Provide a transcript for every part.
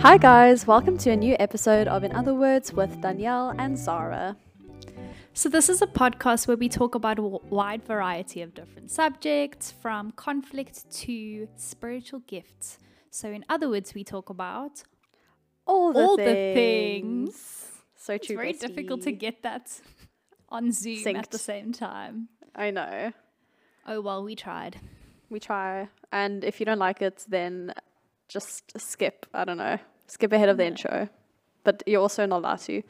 Hi, guys, welcome to a new episode of In Other Words with Danielle and Zara. So, this is a podcast where we talk about a wide variety of different subjects, from conflict to spiritual gifts. So, in other words, we talk about all the all things. the things. So It's true. very difficult to get that on Zoom at the same time. I know. Oh, well, we tried. We try. And if you don't like it, then just skip. I don't know. Skip ahead of the intro. But you're also not allowed to.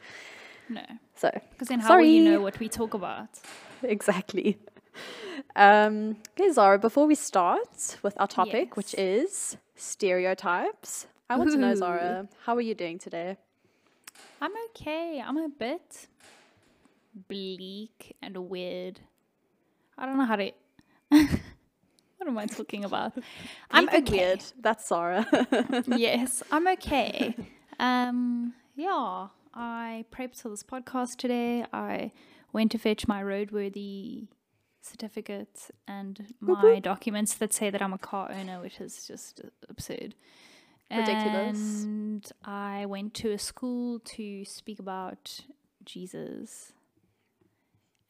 No. So, Because then, how will you know what we talk about? exactly. Um, okay, Zara, before we start with our topic, which is stereotypes, I want to know, Zara, how are you doing today? I'm okay. I'm a bit bleak and weird. I don't know how to. What am I talking about? I'm okay. Weird. That's Zara. yes, I'm okay. Um, yeah, I prepped for this podcast today. I went to fetch my roadworthy certificate and my documents that say that I'm a car owner, which is just absurd. Ridiculous. And I went to a school to speak about Jesus.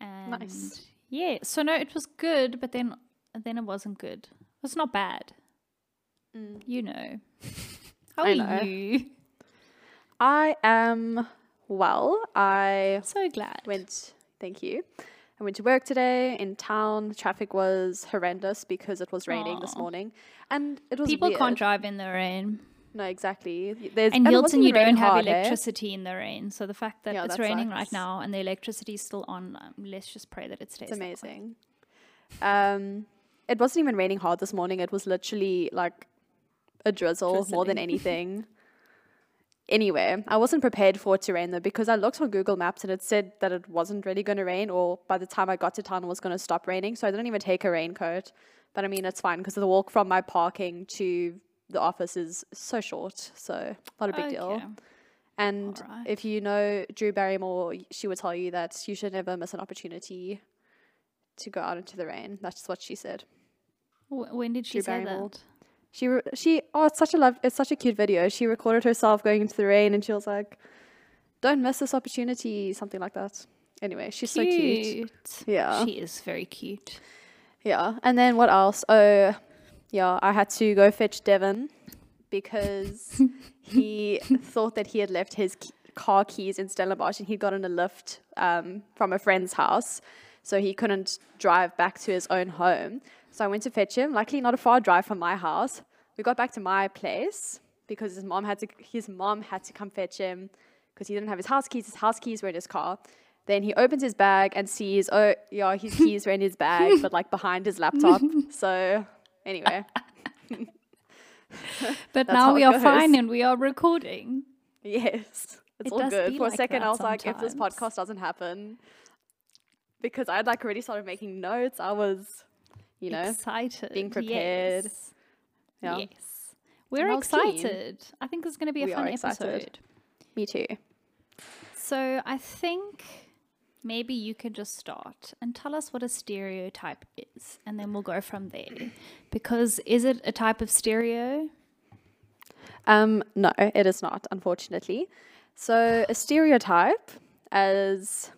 And Nice. yeah, so no, it was good, but then then it wasn't good. It's not bad. You know. How I are know. you? I am well. I So glad. went, thank you. I went to work today in town. Traffic was horrendous because it was raining this morning. And it was People weird. can't drive in the rain. No, exactly. There's, In and it Hilton, you don't have hard, eh? electricity in the rain. So the fact that Yeah, it's that raining right now and the electricity is still on, um, let's just pray that it stays. It's amazing. Um, it wasn't even raining hard this morning. It was literally like a drizzle more than anything. anyway, I wasn't prepared for it to rain though because I looked on Google Maps and it said that it wasn't really going to rain, or by the time I got to town, it was going to stop raining. So I didn't even take a raincoat. But I mean, it's fine because the walk from my parking to the office is so short. So not a big deal. And Alright. if you know Drew Barrymore, she would tell you that you should never miss an opportunity to go out into the rain. That's what she said. Wh- When did she say that? She re- she oh, it's such a love. It's such a cute video. She recorded herself going into the rain, and she was like, "Don't miss this opportunity," something like that. Anyway, she's so cute. Yeah, She is very cute. yeah. And then what else? Oh, yeah. I had to go fetch Devon because he thought that he had left his key- car keys in Stellenbosch and he'd gotten a lift um, from a friend's house. So he couldn't drive back to his own home. So I went to fetch him. Luckily, not a far drive from my house. We got back to my place because his mom had to. His mom had to come fetch him because he didn't have his house keys. His house keys were in his car. Then he opens his bag and sees, oh yeah, his keys were in his bag, but like behind his laptop. So anyway, But now we are goes. fine and we are recording. Yes, it's It all good. For a second, I was like, if this podcast doesn't happen, because I'd like already started making notes. I was, you know, excited. being prepared. Yes. yeah, Yes. We're I was keen. excited. I think it's going to be a We fun episode. me too. So I think maybe you could just start and tell us what a stereotype is, and then we'll go from there. Because is it a type of stereo? Um, no, it is not, unfortunately. So a stereotype, as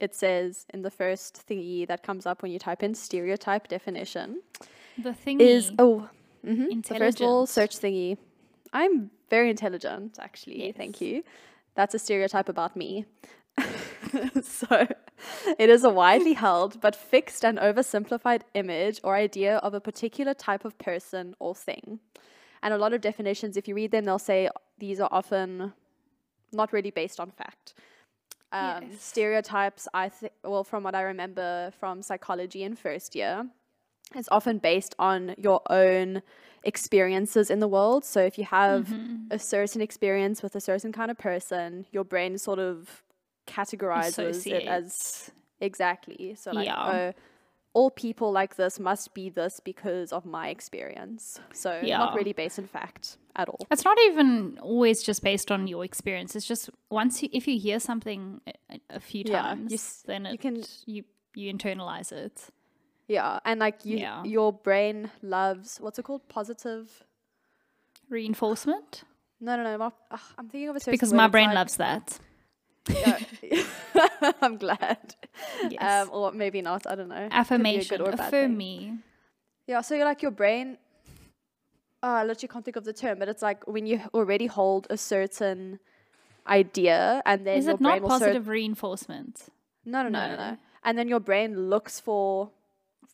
it says in the first thingy that comes up when you type in stereotype definition, The thing is oh, hmm the first little search thingy. I'm very intelligent, actually. Thank you. That's a stereotype about me. so, it is a widely held but fixed and oversimplified image or idea of a particular type of person or thing. And a lot of definitions, if you read them, they'll say these are often not really based on fact. Um, Yes. Stereotypes, I think, well, from what I remember from psychology in first year, is often based on your own experiences in the world. So if you have Mm-hmm. a certain experience with a certain kind of person, your brain sort of categorizes it as exactly. So like, Yeah. oh, all people like this must be this because of my experience. So Yeah. not really based in fact at all. It's not even always just based on your experience. It's just once you, if you hear something a, few Yeah, times, you then it, you can- you you internalize it. Yeah, and like you, Yeah. your brain loves what's it called? Positive. Reinforcement. No, no, no. ugh, I'm thinking of a certain Because my brain like- loves that. Yeah. I'm glad. Yes. Um, or maybe not. I don't know. Could be a good Affirmation. or a bad Affirm me. Yeah, so you're like your brain. Oh, I literally can't think of the term, but it's like when you already hold a certain idea, and then Is it not positive reinforcement? No, no, no, no, No. And then your brain looks for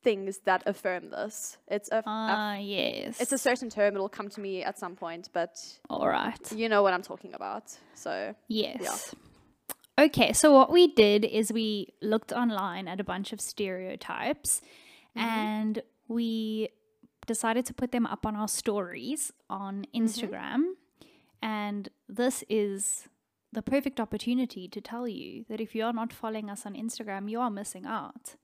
things that affirm this. It's a, Ah, yes. it's a certain term. It'll come to me at some point, but All right. you know what I'm talking about. So Yes. Okay, so what we did is we looked online at a bunch of stereotypes Mm-hmm. and we decided to put them up on our stories on Mm-hmm. Instagram. And this is the perfect opportunity to tell you that if you are not following us on Instagram, you are missing out.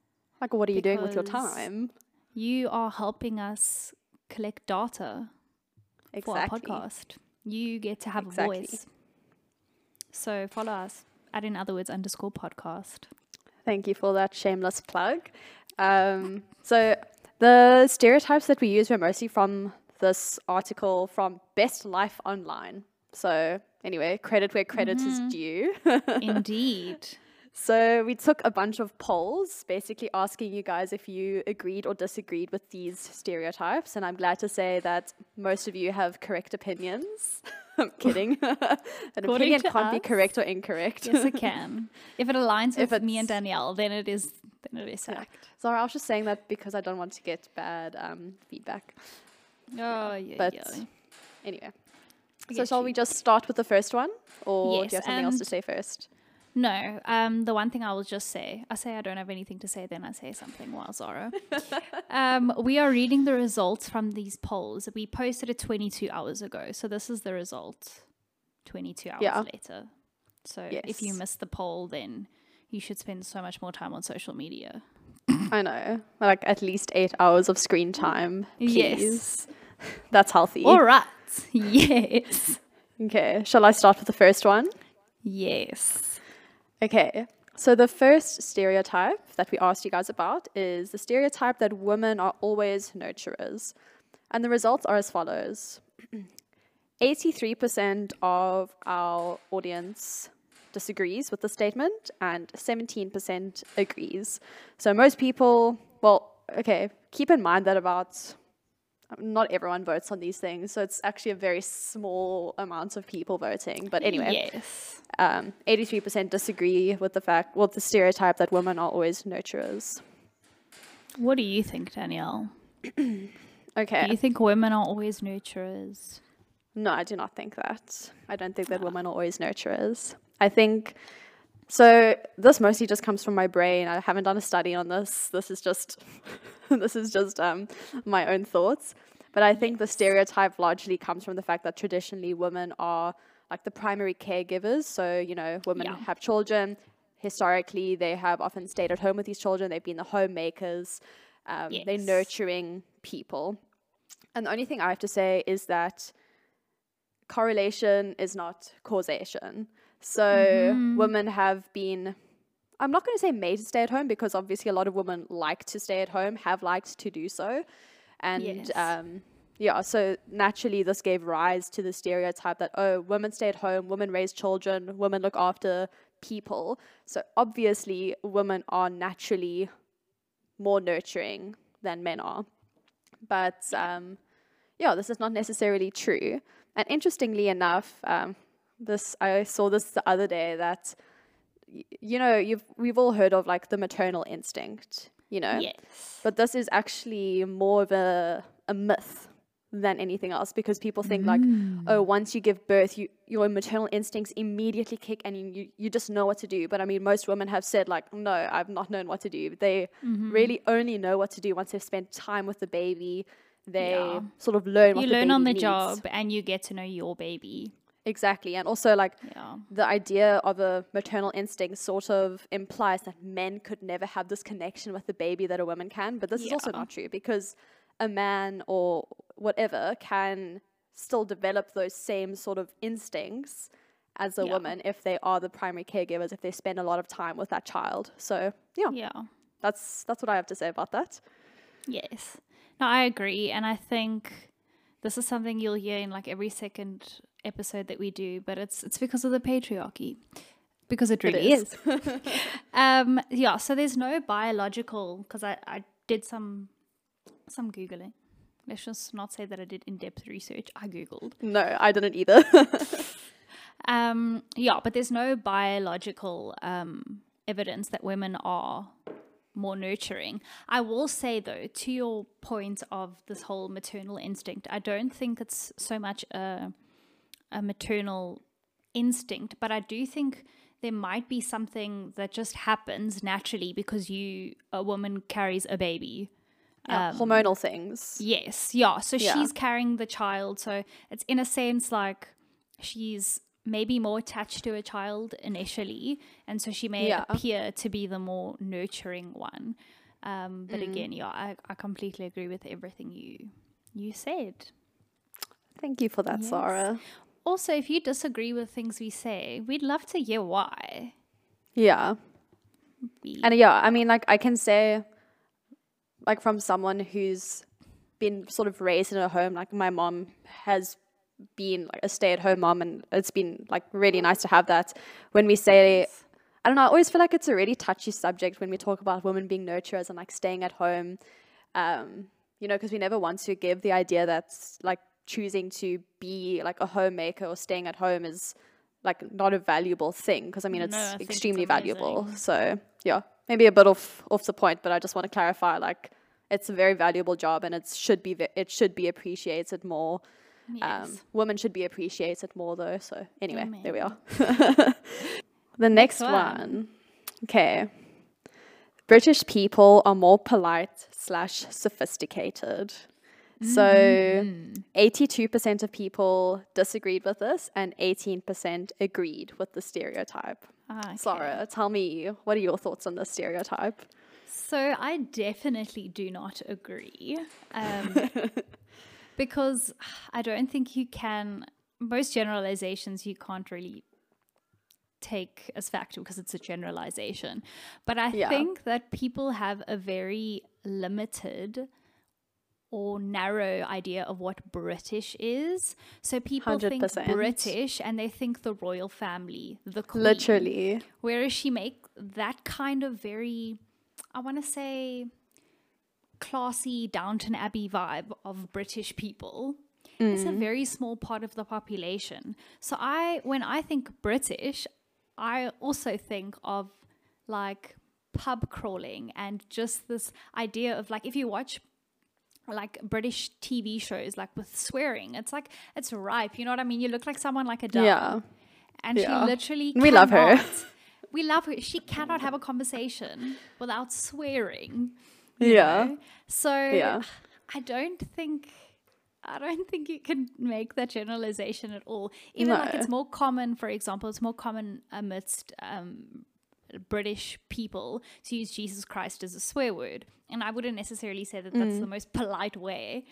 like, what are you doing with your time? You are helping us collect data for our podcast. You get to have Exactly. a voice. So follow us at in other words underscore podcast. Thank you for that shameless plug. Um, so the stereotypes that we use were mostly from this article from Best Life Online. So anyway, credit where credit is due. Indeed. so we took a bunch of polls, basically asking you guys if you agreed or disagreed with these stereotypes, and I'm glad to say that most of you have correct opinions. I'm kidding. An According opinion can't be correct or incorrect. yes, it can. If it aligns If with me and Danielle, then it is then it is fact. Sorry, I was just saying that because I don't want to get bad um, feedback. Oh yeah, But yeah. anyway, so shall we just start with the first one, or do you have something else to say first? No, um, the one thing I will just say, I say I don't have anything to say, then I say something while Zara. um, we are reading the results from these polls. We posted it 22 hours ago, so this is the result 22 hours Yeah. later. So if you Yes. missed the poll, then you should spend so much more time on social media. I know, like at least eight hours of screen time, Yes. That's healthy. All right. Yes. Okay, shall I start with the first one? Yes. Okay, so the first stereotype that we asked you guys about is the stereotype that women are always nurturers. And the results are as follows 83% of our audience disagrees with the statement, and 17% agrees. So most people, well, okay, keep in mind that about not everyone votes on these things, so it's actually a very small amount of people voting. But anyway, Yes. um, 83% disagree with the fact, well, the stereotype that women are always nurturers. What do you think, Danielle? Do Okay. you think women are always nurturers? No, I do not think that. I don't think that women are always nurturers. I think so. This mostly just comes from my brain. I haven't done a study on this. This is just this is just um, my own thoughts. But I think the stereotype largely comes from the fact that traditionally women are like the primary caregivers. So you know, women Yeah. have children. Historically, they have often stayed at home with these children. They've been the homemakers. Um, They're nurturing people. And the only thing I have to say is that correlation is not causation. So women have been I'm not going to say made to stay at home because obviously a lot of women like to stay at home, have liked to do so. And Yes. um yeah, so naturally this gave rise to the stereotype that oh, women stay at home, women raise children, women look after people. So obviously women are naturally more nurturing than men are. But um yeah, this is not necessarily true. And interestingly enough, um, this I saw this the other day that you know you've we've all heard of like the maternal instinct, you know, Yes. but this is actually more of a a myth than anything else because people think like mm. oh once you give birth you your maternal instincts immediately kick and you, you just know what to do but i mean most women have said like no i've not known what to do they mm-hmm. really only know what to do once they've spent time with the baby they Yeah. sort of learn what You learn on the needs. job and you get to know your baby. Exactly. And also, like, Yeah. the idea of a maternal instinct sort of implies that men could never have this connection with the baby that a woman can. But this is also not true because a man or whatever can still develop those same sort of instincts as a Yeah. woman if they are the primary caregivers, if they spend a lot of time with that child. So, yeah, Yeah. that's that's what I have to say about that. Yes. No, I agree. And I think this is something you'll hear in like every second episode that we do, but it's it's because of the patriarchy. Because it It really is. is. um, yeah, so there's no biological because I, I did some some googling. Let's just not say that I did in depth research. I googled. No, I didn't either. Um, yeah, but there's no biological um, evidence that women are more nurturing. I will say though, to your point of this whole maternal instinct, I don't think it's so much a a maternal instinct, but I do think there might be something that just happens naturally because you a woman carries a baby. Yeah, hormonal things. Yes, yeah. So Yeah. she's carrying the child. So it's in a sense like she's maybe more attached to a child initially. And so she may Yeah. appear to be the more nurturing one. Um, but Mm. again, yeah, I, I completely agree with everything you you said. Thank you for that, Yes. Zara. Also, if you disagree with things we say, we'd love to hear why. Yeah. We, And yeah, I mean, like, I can say, like, from someone who's been sort of raised in a home, like, my mom has been like a stay at home mom, and it's been like really nice to have that. When we say, I don't know, I always feel like it's a really touchy subject when we talk about women being nurturers and like staying at home, um, you know, because we never want to give the idea that like choosing to be like a homemaker or staying at home is like not a valuable thing because I mean it's No, I think it's extremely valuable. So yeah, maybe a bit off off the point, but I just want to clarify like it's a very valuable job and it should be it should be appreciated more. Um, women should be appreciated more though. So anyway, there we are. the next one. one. Okay. British people are more polite slash sophisticated. So Mm-hmm. 82% of people disagreed with this and 18% agreed with the stereotype. Ah, okay. Zara, tell me, what are your thoughts on this stereotype? So I definitely do not agree. Um, because I don't think you can, most generalizations you can't really take as fact because it's a generalization. But I Yeah. think that people have a very limited or narrow idea of what British is. So people think 100%. British and they think the royal family, the queen. Literally. Whereas she make that kind of very, I want to say, classy Downton Abbey vibe of British people. It's a mm. very small part of the population. So I, when I think British, I also think of like pub crawling and just this idea of like if you watch like British TV shows like with swearing, it's like it's ripe. You know what I mean? You look like someone like Adele Yeah. and Yeah. she literally We love her. We love her. She cannot have a conversation without swearing. Yeah. know? So Yeah. I don't think I don't think you can make that generalization at all. Even like it's more common, for example, it's more common amidst um, British people to use Jesus Christ as a swear word, and I wouldn't necessarily say that that's the most polite way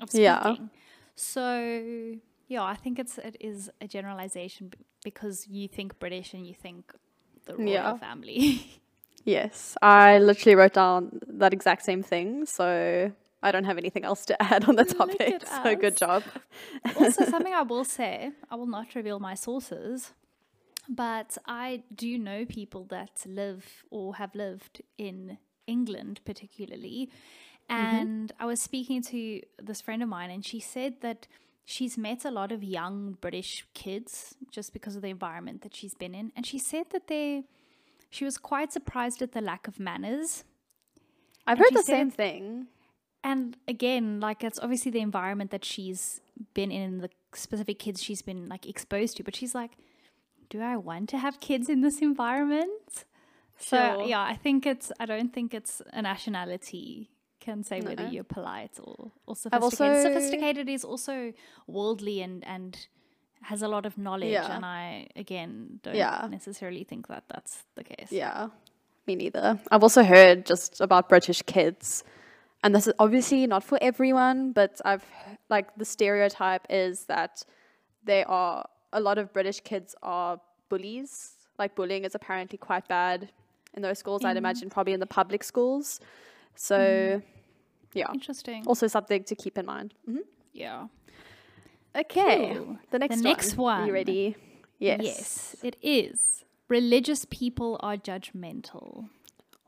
of speaking. Mm. Yeah. So yeah, I think it's it is a generalization b- because you think British and you think the royal Yeah. family. Yes. I literally wrote down that exact same thing. So I don't have anything else to add on the topic. So good job. also, something I will say, I will not reveal my sources, but I do know people that live or have lived in England, particularly. Mm-hmm. And I was speaking to this friend of mine, and she said that she's met a lot of young British kids just because of the environment that she's been in. And she said that they, she was quite surprised at the lack of manners. I've And heard the said same thing. and again like it's obviously the environment that she's been in the specific kids she's been like exposed to but she's like do i want to have kids in this environment so Sure. yeah i think it's i don't think it's a nationality can say whether you're polite or, or sophisticated also- sophisticated is also worldly and and has a lot of knowledge Yeah. and i again don't Yeah. necessarily think that that's the case Yeah, me neither. I've also heard just about British kids, and this is obviously not for everyone, but I've like the stereotype is that they are a lot of British kids are bullies. Like bullying is apparently quite bad in those schools. I'd imagine probably in the public schools. So, yeah, interesting also something to keep in mind. hmm Yeah. Okay. Cool. The next one. next one. Are you ready? Yes. Yes, it is. Religious people are judgmental.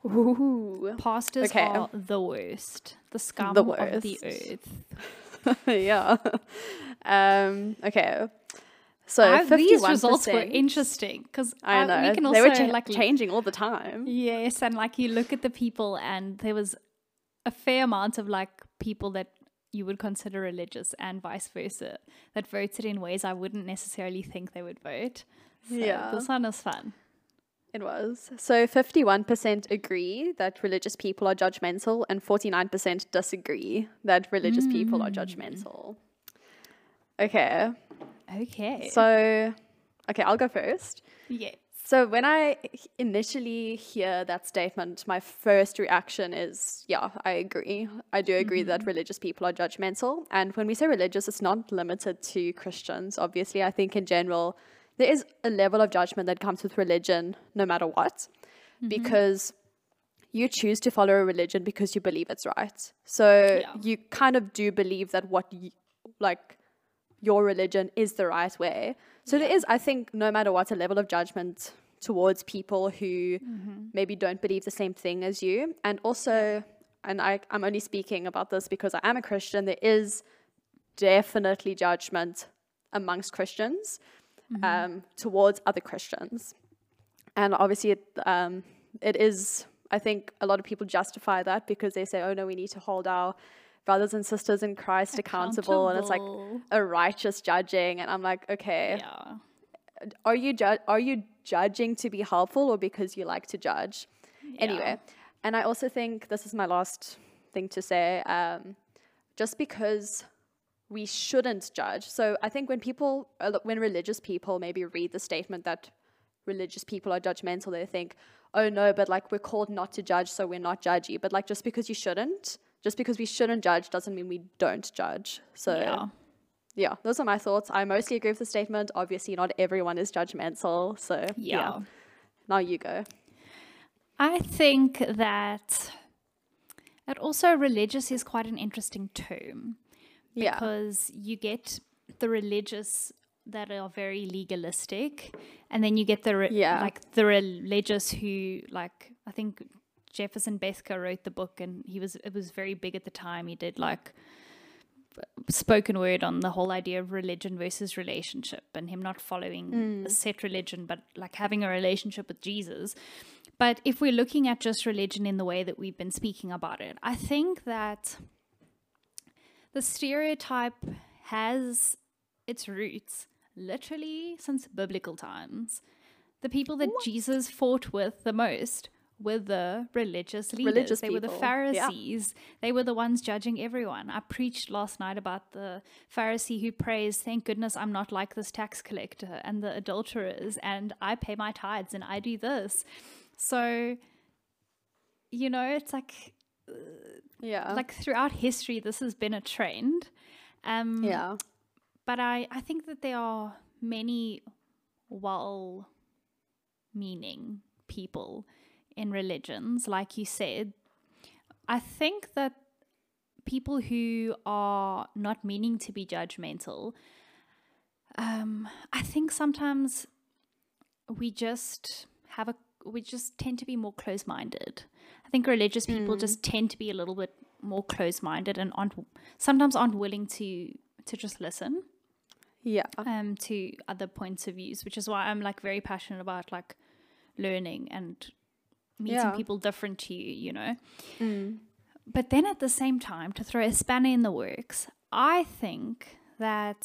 Ooh. Pastors Okay. are the worst. The scum The of the worst. earth. yeah. Um, okay. So these results were interesting because I uh, know. we can they also were cha- like changing all the time. yes, and like you look at the people, and there was a fair amount of like people that you would consider religious, and vice versa, that voted in ways I wouldn't necessarily think they would vote. So Yeah. this one is fun. It was. So 51% agree that religious people are judgmental, and 49% disagree that religious people are hmm. judgmental. Okay. Okay. So, okay, I'll go first. yeah. So when I initially hear that statement, my first reaction is, yeah, I agree. I do agree that mm-hmm. religious people are judgmental. And when we say religious, it's not limited to Christians. Obviously, I think in general, there is a level of judgment that comes with religion, no matter what, mm-hmm. because you choose to follow a religion because you believe it's right. So Yeah. you kind of do believe that what you, like your religion is the right way. So there is, I think, no matter what, a level of judgment towards people who maybe don't believe the same thing as you. And also, and I, I'm only speaking about this because I am a Christian, there is definitely judgment amongst Christians um, towards other Christians. And obviously, it, um, it is, I think a lot of people justify that because they say, oh no, we need to hold our brothers and sisters in Christ accountable. And it's like a righteous judging. And I'm like, okay, Yeah. are you ju- are you judging to be helpful or because you like to judge? Anyway, and I also think this is my last thing to say. Um, just because we shouldn't judge. So I think when people, when religious people maybe read the statement that religious people are judgmental, they think, oh no, but like we're called not to judge, so we're not judgy. But like just because you shouldn't, just because we shouldn't judge doesn't mean we don't judge. So Yeah. yeah, those are my thoughts. I mostly agree with the statement. Obviously, not everyone is judgmental. So, yeah. Yeah. Now you go. I think that that also religious is quite an interesting term Yeah. because you get the religious that are very legalistic and then you get the re- Yeah. like the religious who like I think Jefferson Bethke wrote the book and he was it was very big at the time he did like spoken word on the whole idea of religion versus relationship and him not following mm. a set religion but like having a relationship with Jesus. But if we're looking at just religion in the way that we've been speaking about it, I think that the stereotype has its roots literally since biblical times. The people that Jesus fought with the most were the religious leaders. Religious they were the people, yeah. Pharisees. They were the ones judging everyone. I preached last night about the Pharisee who prays, Thank goodness I'm not like this tax collector and the adulterers, and I pay my tithes and I do this. So, you know, it's like Yeah. like throughout history this has been a trend. Um yeah. but I, I think that there are many well meaning people in religions, like you said. I think that people who are not meaning to be judgmental, um, I think sometimes we just have a we just tend to be more close minded. I think religious people just tend to be a little bit more close minded and aren't sometimes aren't willing to to just listen Yeah. um to other points of views which is why i'm like very passionate about like learning and meeting Yeah. people different to you you know? But then at the same time to throw a spanner in the works i think that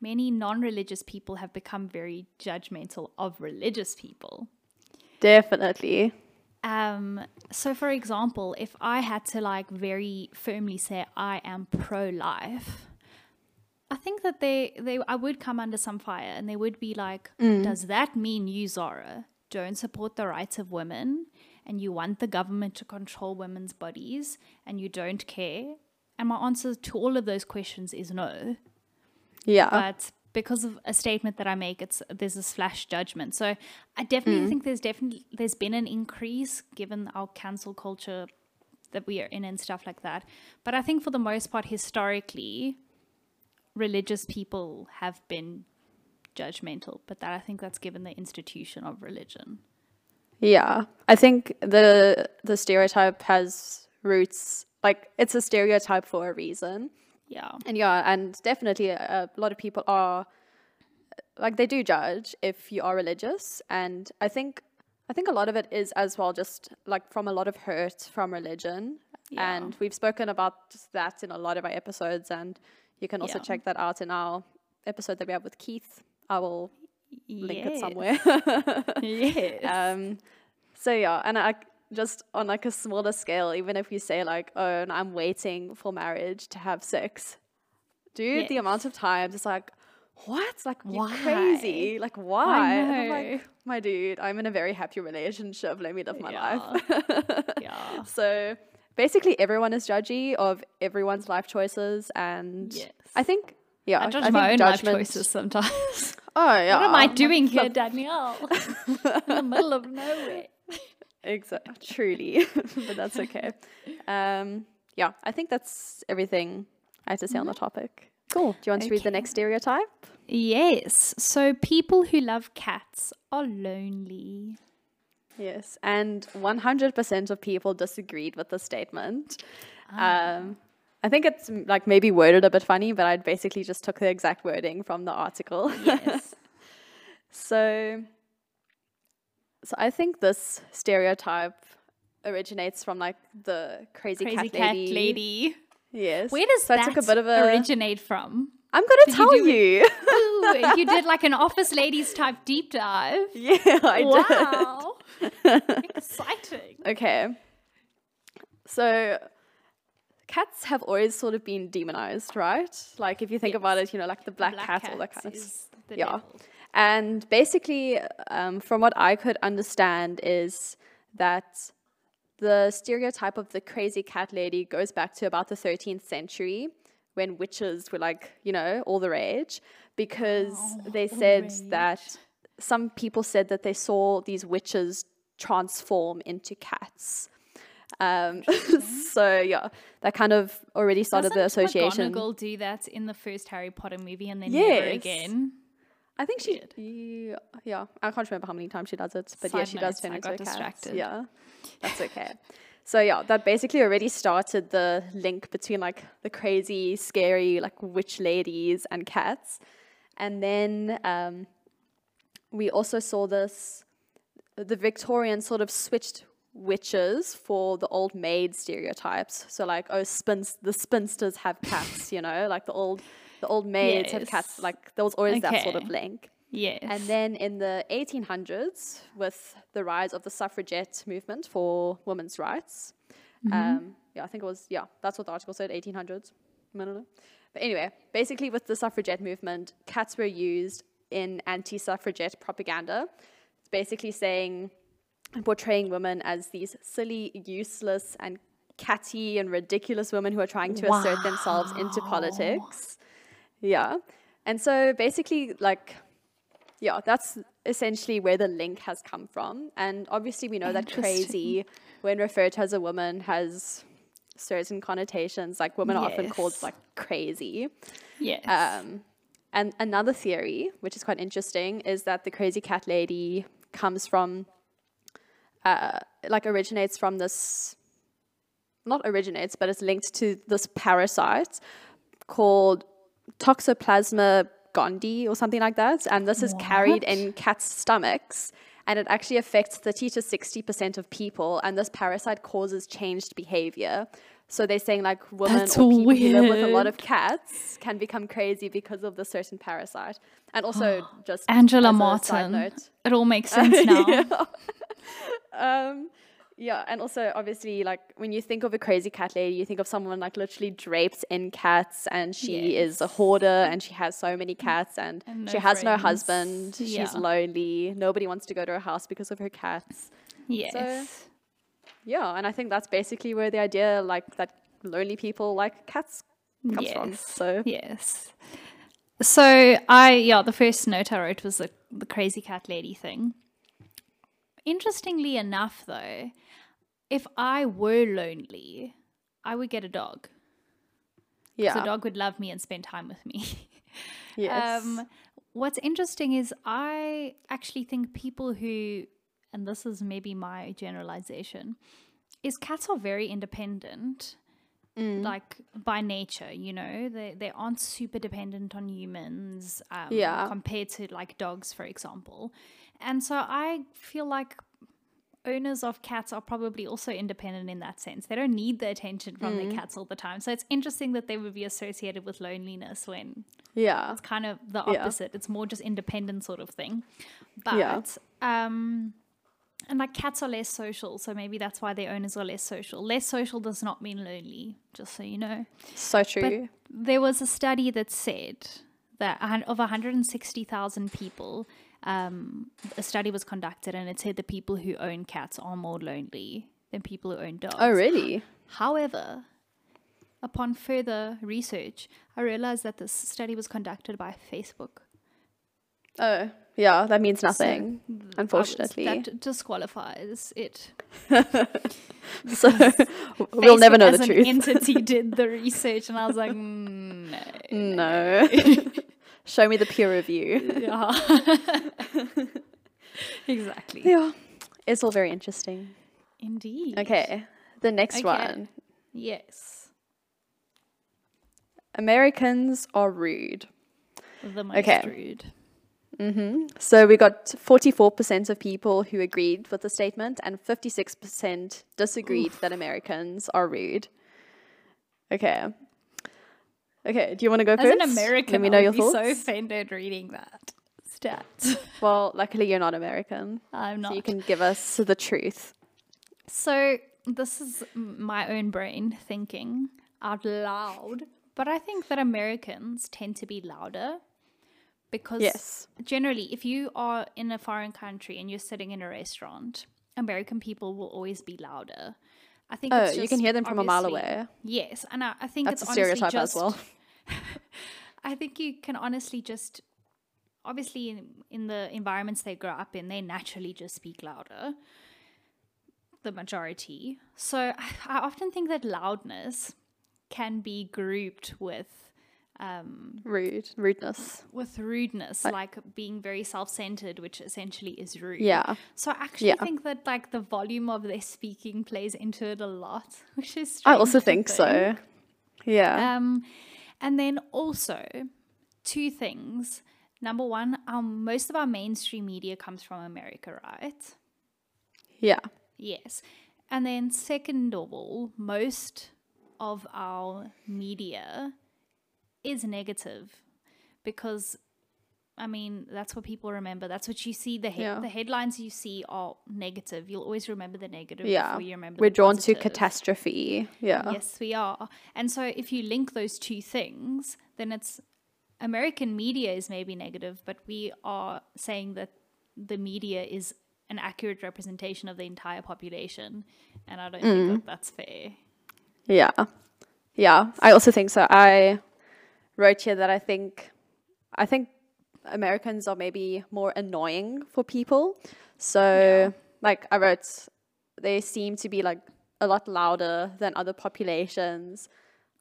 many non-religious people have become very judgmental of religious people. Definitely. um, so for example, if I had to like very firmly say I am pro-life, I think that they they I would come under some fire and they would be like, does that mean you Zara don't support the rights of women and you want the government to control women's bodies and you don't care? And my answer to all of those questions is no Yeah. but because of a statement that I make, it's there's this flash judgment. So I definitely mm. think there's definitely there's been an increase given our cancel culture that we are in and stuff like that. But I think for the most part, historically, religious people have been judgmental, but that I think that's given the institution of religion. Yeah, I think the the stereotype has roots. Like it's a stereotype for a reason, Yeah. and yeah, and definitely a, a lot of people are like they do judge if you are religious, and I think I think a lot of it is as well just like from a lot of hurt from religion, Yeah. and we've spoken about that in a lot of our episodes, and you can also Yeah. check that out in our episode that we have with Keith. I will link it somewhere. yes. Um, so yeah, and I just on like a smaller scale, even if you say like, oh, and I'm waiting for marriage to have sex, dude, the amount of times it's like, what? Like you Why? crazy? Like why? And I'm like, my dude, I'm in a very happy relationship. Let me live my Yeah. life. yeah. so basically, everyone is judgy of everyone's life choices, and Yes. I think. Yeah, I judge think my own life choices sometimes. Oh yeah. what am I doing here, Danielle? In the middle of nowhere. Exactly, truly, but that's okay. Um, yeah, I think that's everything I have to say on the topic. Cool. Do you want to read the next stereotype? Yes. So people who love cats are lonely. Yes, and 100% of people disagreed with the statement. Um, I think it's mm, like maybe worded a bit funny, but I basically just took the exact wording from the article. Yes. So, so I think this stereotype originates from like the crazy, Crazy cat, cat lady. lady. Yes. Where does so that a bit of a. originate from? I'm gonna Did you tell do you. Ooh, you did like an office ladies type deep dive. yeah, I did. wow. Exciting. Okay. So, cats have always sort of been demonized, right? Like if you think about it, you know, like the black, cat, all that kind of stuff. yeah. devil. And basically, um, from what I could understand, is that the stereotype of the crazy cat lady goes back to about the 13th century when witches were like, you know, all the rage because they said that some people said that they saw these witches transform into cats. Um, so yeah, that kind of already started the Doesn't association. McGonagall do that in the first Harry Potter movie and then never again? I think she, yeah, yeah, I can't remember how many times she does it, but yeah, Side she does notes, turn I into a cat. Yeah, that's okay. so yeah, that basically already started the link between like the crazy, scary, like witch ladies and cats, and then um, we also saw this. The Victorians sort of switched witches for the old maid stereotypes. So like, oh, spins the spinsters have cats, you know, like the old the old maids have cats. Like there was always that sort of link. Yes. And then in the 1800s, with the rise of the suffragette movement for women's rights, um, yeah, I think it was, yeah, that's what the article said, 1800s. I don't know. But anyway, basically, with the suffragette movement, cats were used in anti suffragette propaganda. It's basically saying, portraying women as these silly, useless, and catty and ridiculous women who are trying to assert themselves into politics. Yeah. And so basically, like, yeah, that's essentially where the link has come from. And obviously, we know that crazy, when referred to as a woman, has certain connotations. Like, women are often called like crazy. yes. Um, and another theory, which is quite interesting, is that the crazy cat lady comes from, uh, like, originates from this, not originates, but it's linked to this parasite called Toxoplasma gondii or something like that. And this is carried in cats' stomachs. And it actually affects 30 to 60% of people. And this parasite causes changed behavior. So they're saying, like, women That's or people who live with a lot of cats can become crazy because of the certain parasite. And also, just Angela as a side Martin. note, It all makes sense now. um, yeah, and also obviously, like when you think of a crazy cat lady, you think of someone like literally draped in cats, and she is a hoarder, and she has so many cats, and, And she no has no friends. husband. She's lonely. Nobody wants to go to her house because of her cats. Yes. Yeah, and I think that's basically where the idea, like that lonely people like cats, comes from. Yes. So Yes. So I yeah, the first note I wrote was the the crazy cat lady thing. Interestingly enough though, if I were lonely, I would get a dog. yeah, a dog would love me and spend time with me. Yes. Um, what's interesting is I actually think people who, and this is maybe my generalization, is cats are very independent. Mm. Like by nature, you know, they they aren't super dependent on humans. Um, Yeah. Compared to like dogs, for example, and so I feel like owners of cats are probably also independent in that sense. They don't need the attention from Mm. their cats all the time. So it's interesting that they would be associated with loneliness when Yeah. it's kind of the Yeah. opposite. It's more just independent sort of thing. But Yeah. um and like cats are less social, so maybe that's why their owners are less social. Less social does not mean lonely, just so you know. So true. There was a study that said that of 160,000 people, um, a study was conducted and it said the people who own cats are more lonely than people who own dogs. oh, really? However, upon further research, I realized that this study was conducted by Facebook. Oh, yeah. That means nothing, was- unfortunately. that disqualifies it. So we'll never know the truth. entity did the research, and I was like, mm, no. no. Show me the peer review. Yeah. exactly. Yeah. It's all very interesting. Indeed. Okay. The next Okay. one. Yes. Americans are rude. The most Okay. rude. Hmm So we got 44% of people who agreed with the statement and 56% disagreed that Americans are rude. Okay. Okay, do you want to go As first? an American, Let me know your be thoughts. so offended reading that stat. well, luckily you're not American. I'm not. So you can give us the truth. So this is my own brain thinking out loud, but I think that Americans tend to be louder because Yes. generally, if you are in a foreign country and you're sitting in a restaurant, American people will always be louder. I think Oh, you can hear them from a mile away. Yes, and I, I think That's a it's honestly stereotype just, as well. I think you can honestly just, obviously, in, in the environments they grow up in, they naturally just speak louder, the majority. So I often think that loudness can be grouped with. Um, Rude. Rudeness. with rudeness, like being very self-centered, which essentially is rude. Yeah. So I actually Yeah. think that like the volume of their speaking plays into it a lot, which is. I also strange think so. Yeah. um, and then also two things. Number one, um, most of our mainstream media comes from America, right? yeah. Yes. And then second of all, most of our media is negative because I mean, that's what people remember. That's what you see. The he- Yeah. the headlines you see are negative. You'll always remember the negative Yeah. before you remember We're drawn to catastrophe. Yeah. Yes, we are. And so if you link those two things, then it's American media is maybe negative, but we are saying that the media is an accurate representation of the entire population. And I don't Mm. think that that's fair. Yeah. Yeah. I also think so. I wrote here that I think I think Americans are maybe more annoying for people. So like I wrote they seem to be like a lot louder than other populations,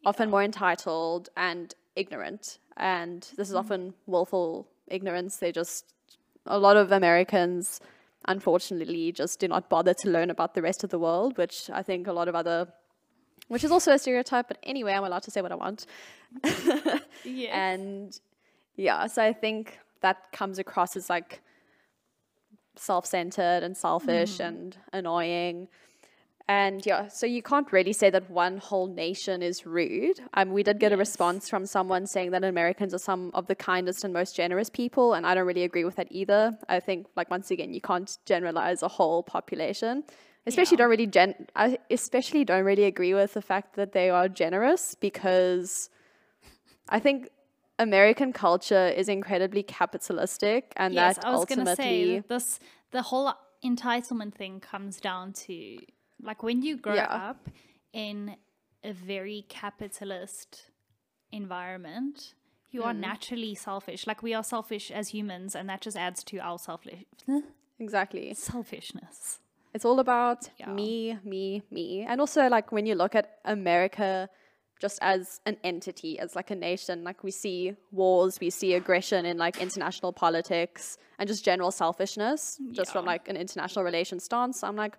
often more entitled and ignorant. And this is mm. often willful ignorance. They just a lot of Americans unfortunately just do not bother to learn about the rest of the world, which I think a lot of other which is also a stereotype, but anyway, I'm allowed to say what I want. Yeah. And yeah, so I think that comes across as like self centered and selfish and annoying. And yeah, so you can't really say that one whole nation is rude. Um, we did get a response from someone saying that Americans are some of the kindest and most generous people, and I don't really agree with that either. I think, like once again, you can't generalize a whole population. Especially Yeah. don't really gen. I especially don't really agree with the fact that they are generous because I think American culture is incredibly capitalistic, and yes, that I was going to say this the whole entitlement thing comes down to like when you grow Yeah. up in a very capitalist environment, you Mm. are naturally selfish. Like we are selfish as humans, and that just adds to our selfish exactly. selfishness. It's all about Yeah. me, me, me. And also, like, when you look at America just as an entity, as like a nation. Like we see wars, we see aggression in like international politics and just general selfishness, just from like an international relations stance. I'm like,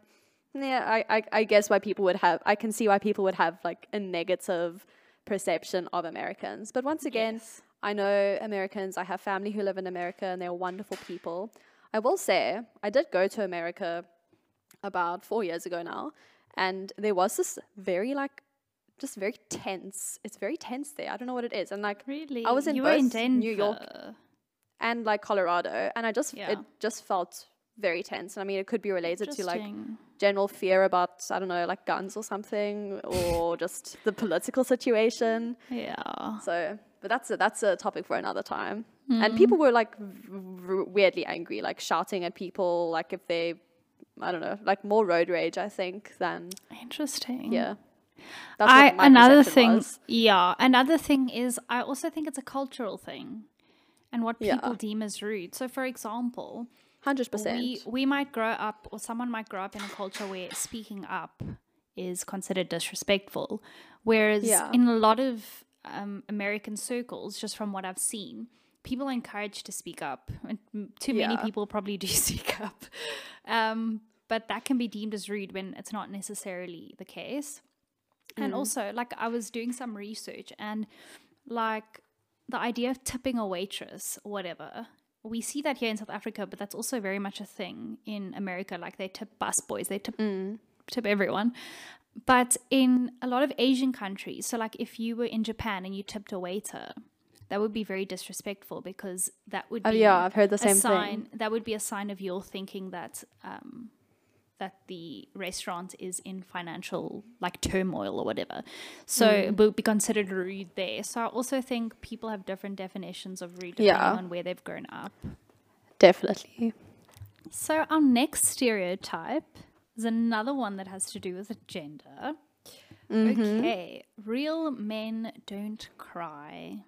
yeah, I, I, I guess why people would have, I can see why people would have like a negative perception of Americans. But once again, Yes. I know Americans, I have family who live in America and they're wonderful people. I will say, I did go to America about four years ago now, and there was this very like, just very tense. It's very tense there. I don't know what it is. And like, Really? I was in you in both Denver. New York and like Colorado, and I just Yeah. it just felt very tense. And I mean, it could be related to like general fear about I don't know, like guns or something, or just the political situation. Yeah. So, but that's a, that's a topic for another time. Hmm. And people were like weirdly angry, like shouting at people, like if they, I don't know, like more road rage, I think, than Interesting. yeah. That's I another thing, was. yeah. Another thing is, I also think it's a cultural thing, and what Yeah. people deem as rude. So, for example, hundred percent. we we might grow up, or someone might grow up in a culture where speaking up is considered disrespectful, whereas Yeah. in a lot of um, American circles, just from what I've seen, people are encouraged to speak up, and too many Yeah. people probably do speak up, um, but that can be deemed as rude when it's not necessarily the case. And also, like, I was doing some research and, like, the idea of tipping a waitress or whatever, we see that here in South Africa, but that's also very much a thing in America. Like, they tip busboys, they tip, tip everyone. But in a lot of Asian countries, so like if you were in Japan and you tipped a waiter, that would be very disrespectful because that would be Oh, yeah, I've heard the a same sign, thing. That would be a sign of your thinking that um, that the restaurant is in financial like turmoil or whatever. So Mm. it would be considered rude there. So I also think people have different definitions of rude depending Yeah. on where they've grown up. Definitely. So our next stereotype is another one that has to do with gender. Mm-hmm. Okay, real men don't cry.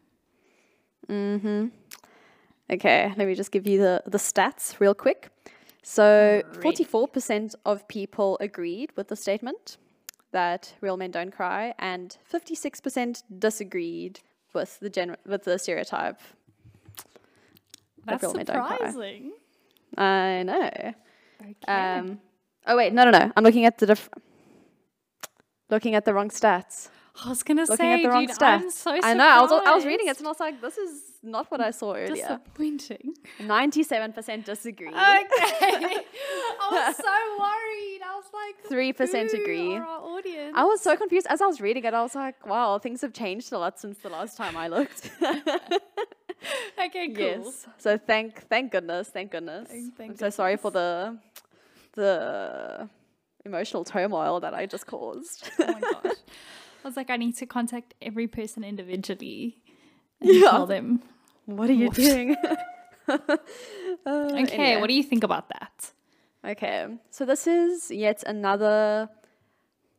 Okay, let me just give you the, the stats real quick. So, Ready. 44% of people agreed with the statement that real men don't cry, and 56% disagreed with the gen- with the stereotype. That's real men don't cry. surprising. I know. Okay. Um, oh wait, no, no, no. I'm looking at the diff- looking at the wrong stats. I was gonna Looking say, at the wrong dude. I'm so surprised. I know. I was I was reading it and I was like, this is not what I saw earlier. Disappointing. Ninety-seven percent disagree. Okay. I was so worried. I was like, 3% agree. are our audience? I was so confused as I was reading it. I was like, wow, things have changed a lot since the last time I looked. okay, cool. yes. So thank thank goodness, thank goodness. Thank- thank I'm so sorry for the the emotional turmoil that I just caused. Oh my gosh. I was like, I need to contact every person individually and Yeah. tell them. what are you doing? Uh, Okay, anyway. what do you think about that? Okay, so this is yet another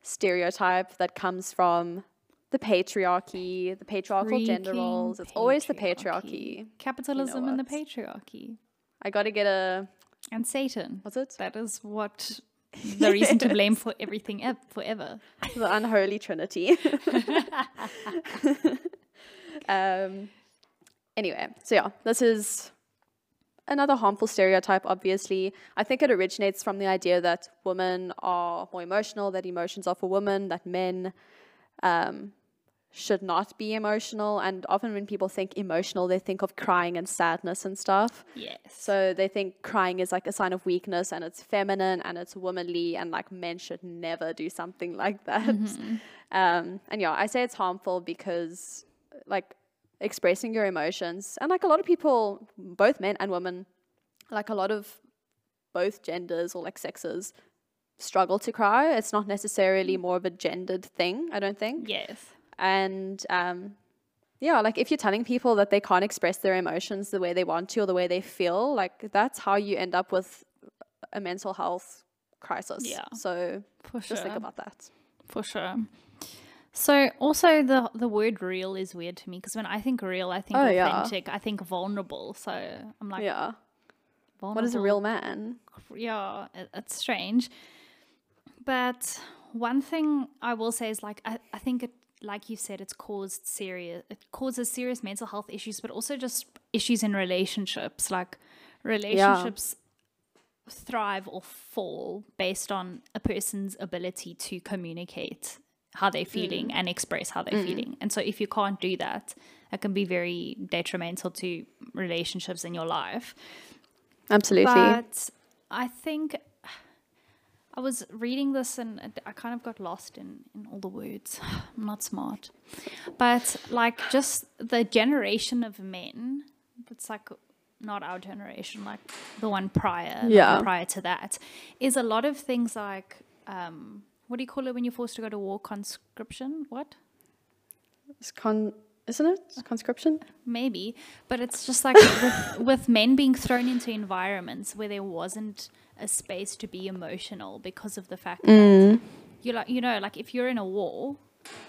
stereotype that comes from the patriarchy, the patriarchal gender roles. It's always the patriarchy. Capitalism and the patriarchy. I got to get a And Satan. what's it? That is what the reason to blame for everything ev- forever. the unholy trinity. um, anyway, so yeah, this is another harmful stereotype, obviously. I think it originates from the idea that women are more emotional, that emotions are for women, that men um, should not be emotional. And often when people think emotional, they think of crying and sadness and stuff. Yes. So they think crying is like a sign of weakness and it's feminine and it's womanly and like men should never do something like that. Um, and yeah, I say it's harmful because like expressing your emotions and like a lot of people, both men and women, like a lot of both genders or like sexes struggle to cry. It's not necessarily more of a gendered thing, I don't think. yes. And um, yeah, like if you're telling people that they can't express their emotions the way they want to or the way they feel, like that's how you end up with a mental health crisis. Yeah. So For just sure. think about that. For sure. So also the the word real is weird to me because when I think real, I think Oh, yeah. authentic, I think vulnerable. So I'm like, yeah. vulnerable. What is a real man? yeah, it, it's strange. But one thing I will say is like I, I think it like you said, it's caused serious. It causes serious mental health issues, but also just issues in relationships. Like relationships thrive or fall based on a person's ability to communicate how they're mm. feeling and express how they're mm. feeling. And so if you can't do that, it can be very detrimental to relationships in your life. Absolutely. But I think I was reading this and I kind of got lost in, in all the words. I'm not smart. But like just the generation of men, it's like not our generation, like the one prior, like Yeah. prior to that, is a lot of things like um, what do you call it when you're forced to go to war? Conscription? What? It's con, isn't it? Conscription? Maybe, but it's just like with, with men being thrown into environments where there wasn't a space to be emotional because of the fact that you like you know like if you're in a war,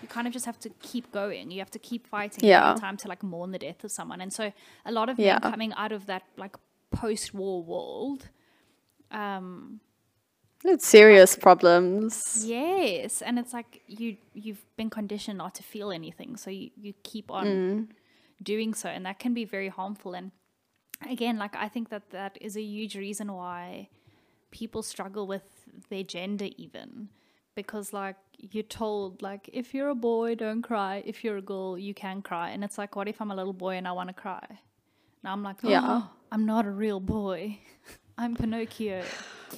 you kind of just have to keep going. You have to keep fighting. Yeah. time to like mourn the death of someone, and so a lot of Yeah. men coming out of that like post-war world. Um, It's serious problems. Yes, and it's like you you've been conditioned not to feel anything, so you you keep on Mm. doing so, and that can be very harmful. And again, like I think that that is a huge reason why people struggle with their gender, even because like you're told like if you're a boy, don't cry. If you're a girl, you can cry, and it's like, what if I'm a little boy and I want to cry? Now I'm like, Yeah. oh, I'm not a real boy. I'm Pinocchio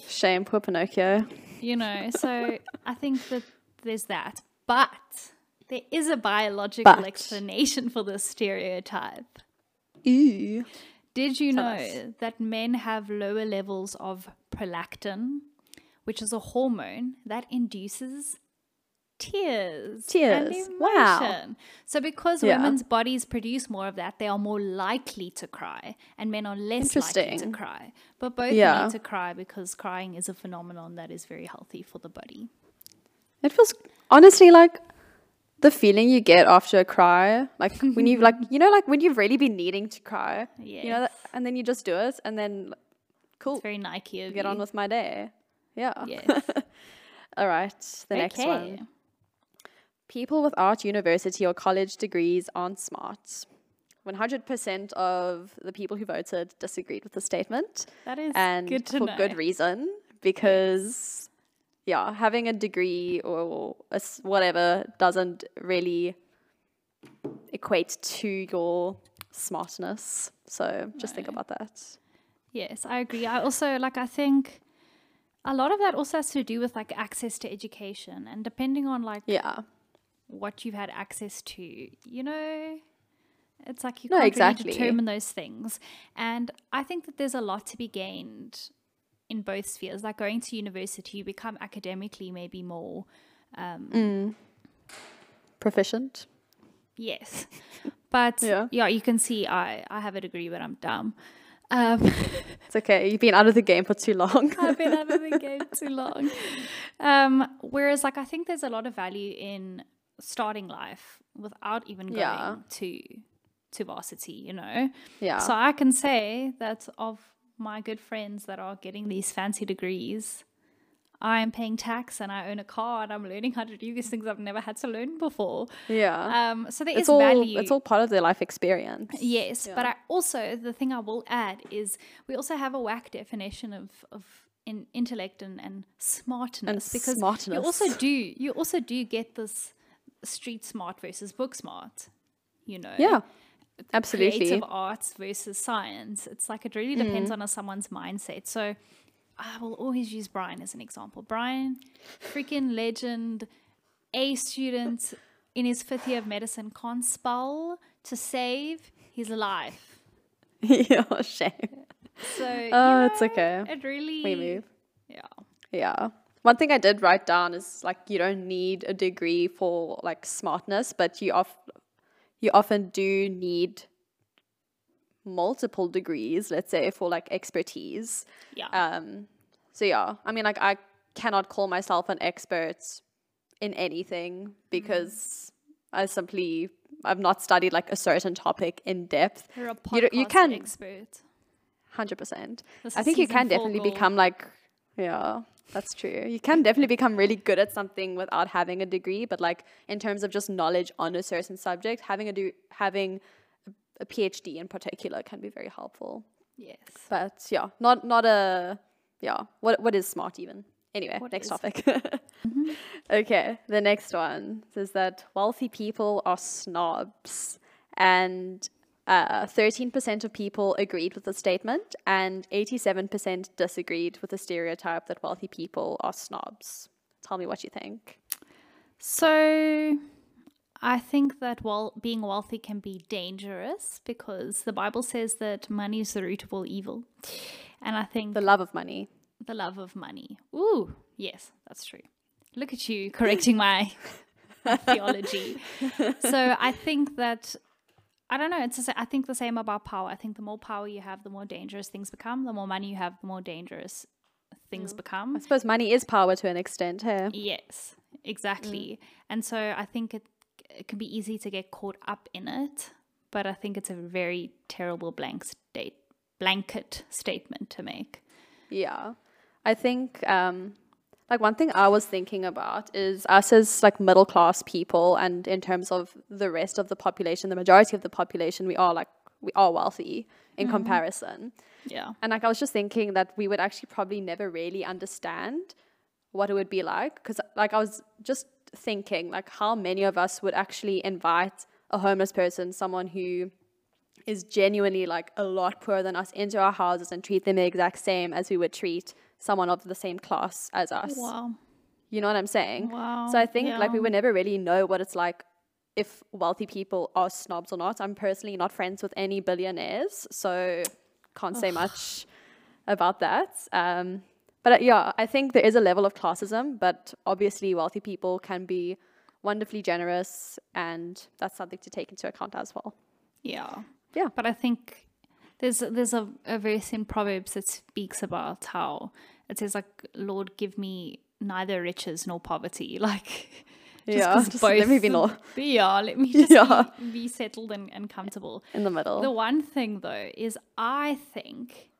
Shame, poor Pinocchio. you know so i think that there's that but there is a biological But. explanation for this stereotype Ew. did you Tell know us. that men have lower levels of prolactin which is a hormone that induces tears Tears. and Wow. so because Yeah. women's bodies produce more of that they are more likely to cry and men are less likely to cry but both Yeah. need to cry because crying is a phenomenon that is very healthy for the body It feels honestly like the feeling you get after a cry, like when you've like you know like when you've really been needing to cry, you know, and then you just do it, and then cool, It's very Nike of get on with my day. Yeah. Yes. All right. The next Okay. one. People without university or college degrees aren't smart. 100% of the people who voted disagreed with the statement. That is and good to for know. good reason because yeah having a degree or a s whatever doesn't really equate to your smartness so just think about that Yes, I agree. I also like I think a lot of that also has to do with like access to education and depending on like yeah what you've had access to, you know, it's like you No, can't exactly. really determine those things. And I think that there's a lot to be gained in both spheres. Like going to university, you become academically maybe more um, proficient Yes. But Yeah. yeah. you can see I, I have a degree, but I'm dumb. Um, it's okay you've been out of the game for too long I've been out of the game too long. Um, whereas, like, I think there's a lot of value in starting life without even going Yeah. to to varsity. You know. yeah So I can say that of my good friends that are getting these fancy degrees, I am paying tax and I own a car and I'm learning how to do these things I've never had to learn before. yeah Um, so there is it's all value. it's all part of their life experience Yes, but I also the thing I will add is we also have a whack definition of of in intellect and, and smartness And because smartness. you also do you also do get this street smart versus book smart. You know, yeah absolutely creative arts versus science. It's like it really depends on a, someone's mindset. So I will always use Brian as an example. Brian, freaking legend, A student in his fifth year of medicine, can't spell to save his life. yeah oh, shame So oh you it's okay It really we move Yeah. Yeah. One thing I did write down is like you don't need a degree for like smartness, but you off you often do need multiple degrees, let's say, for like expertise. Yeah. Um so yeah, I mean like I cannot call myself an expert in anything because I simply I've not studied like a certain topic in depth. You're a you don't- you can- expert. Hundred percent. I think you can definitely goal. become like yeah. That's true. You can definitely become really good at something without having a degree, but like in terms of just knowledge on a certain subject, having a do having a PhD in particular can be very helpful. Yes. But yeah, not not a yeah. What what is smart even? Anyway, What next topic. Okay, the next one says that wealthy people are snobs, and uh, 13% of people agreed with the statement, and 87% disagreed with the stereotype that wealthy people are snobs. Tell me what you think. So I think that while being wealthy can be dangerous because the Bible says that money is the root of all evil. And I think The love of money. the love of money. Ooh, yes, that's true. Look at you correcting my, my theology. So I think that I don't know. It's I think the same about power. I think the more power you have, the more dangerous things become. The more money you have, the more dangerous things mm. become. I suppose money is power to an extent. Hey? Yes, exactly. Mm. And so I think it, it can be easy to get caught up in it, but I think it's a very terrible blank state blanket statement to make. Yeah. I think um like one thing I was thinking about is us as like middle class people and in terms of the rest of the population, the majority of the population, we are like we are wealthy in comparison. Yeah. And like I was just thinking that we would actually probably never really understand what it would be like because like I was just thinking like how many of us would actually invite a homeless person, someone who is genuinely like a lot poorer than us into our houses and treat them the exact same as we would treat someone of the same class as us. Wow. You know what I'm saying? Wow. So I think like we yeah. would never really know what it's like if wealthy people are snobs or not. I'm personally not friends with any billionaires, so can't say much about that. Um, but uh, yeah, I think there is a level of classism, but obviously wealthy people can be wonderfully generous, and that's something to take into account as well. Yeah. Yeah. But I think there's there's a, a verse in Proverbs that speaks about how it says like, Lord, give me neither riches nor poverty. Like just Yeah, just let me be both- lo- Yeah, let me just Yeah. be, be settled and, and comfortable. in the middle. The one thing though is I think,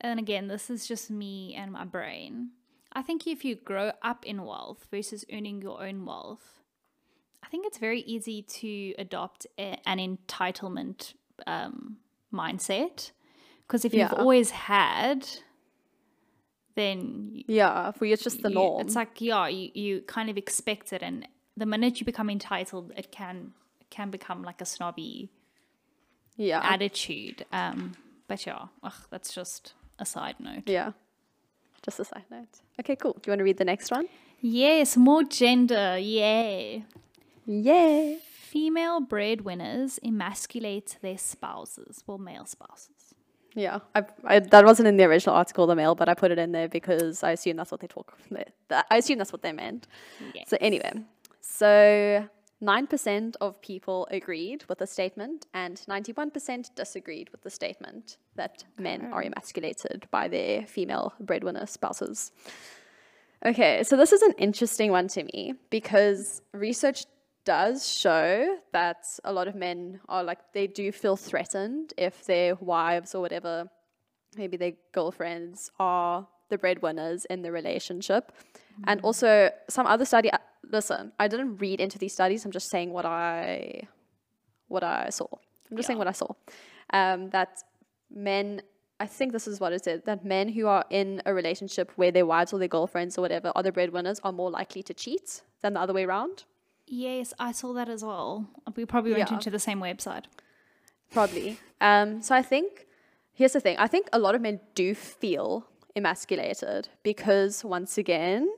and again, this is just me and my brain. I think if you grow up in wealth versus earning your own wealth, I think it's very easy to adopt a, an entitlement um, mindset. Because if you've always had, then you, yeah, for you it's just the you- norm. It's like yeah, you, you kind of expect it, and the minute you become entitled, it can it can become like a snobby yeah, attitude. Um, but yeah, ugh, that's just a side note. yeah. Just a side note. Okay, cool. Do you want to read the next one? Yes, more gender. Yay. Yay! Female breadwinners emasculate their spouses, well, male spouses. Yeah, I, I, that wasn't in the original article, the male, but I put it in there because I assume that's what they talk. They, I assume that's what they meant. So anyway, so nine percent of people agreed with the statement, and ninety-one percent disagreed with the statement that men are emasculated by their female breadwinner spouses. Okay, so this is an interesting one to me because research does show that a lot of men are like they do feel threatened if their wives or whatever, maybe their girlfriends are the breadwinners in the relationship. And also some other study uh, listen, I didn't read into these studies, I'm just saying what I what I saw. I'm just saying what I saw. Um, that men I think this is what it said that men who are in a relationship where their wives or their girlfriends or whatever are the breadwinners are more likely to cheat than the other way around. Yes, I saw that as well. We probably went Yeah. into the same website. Probably. Um, so I think here's the thing. I think a lot of men do feel emasculated because once again,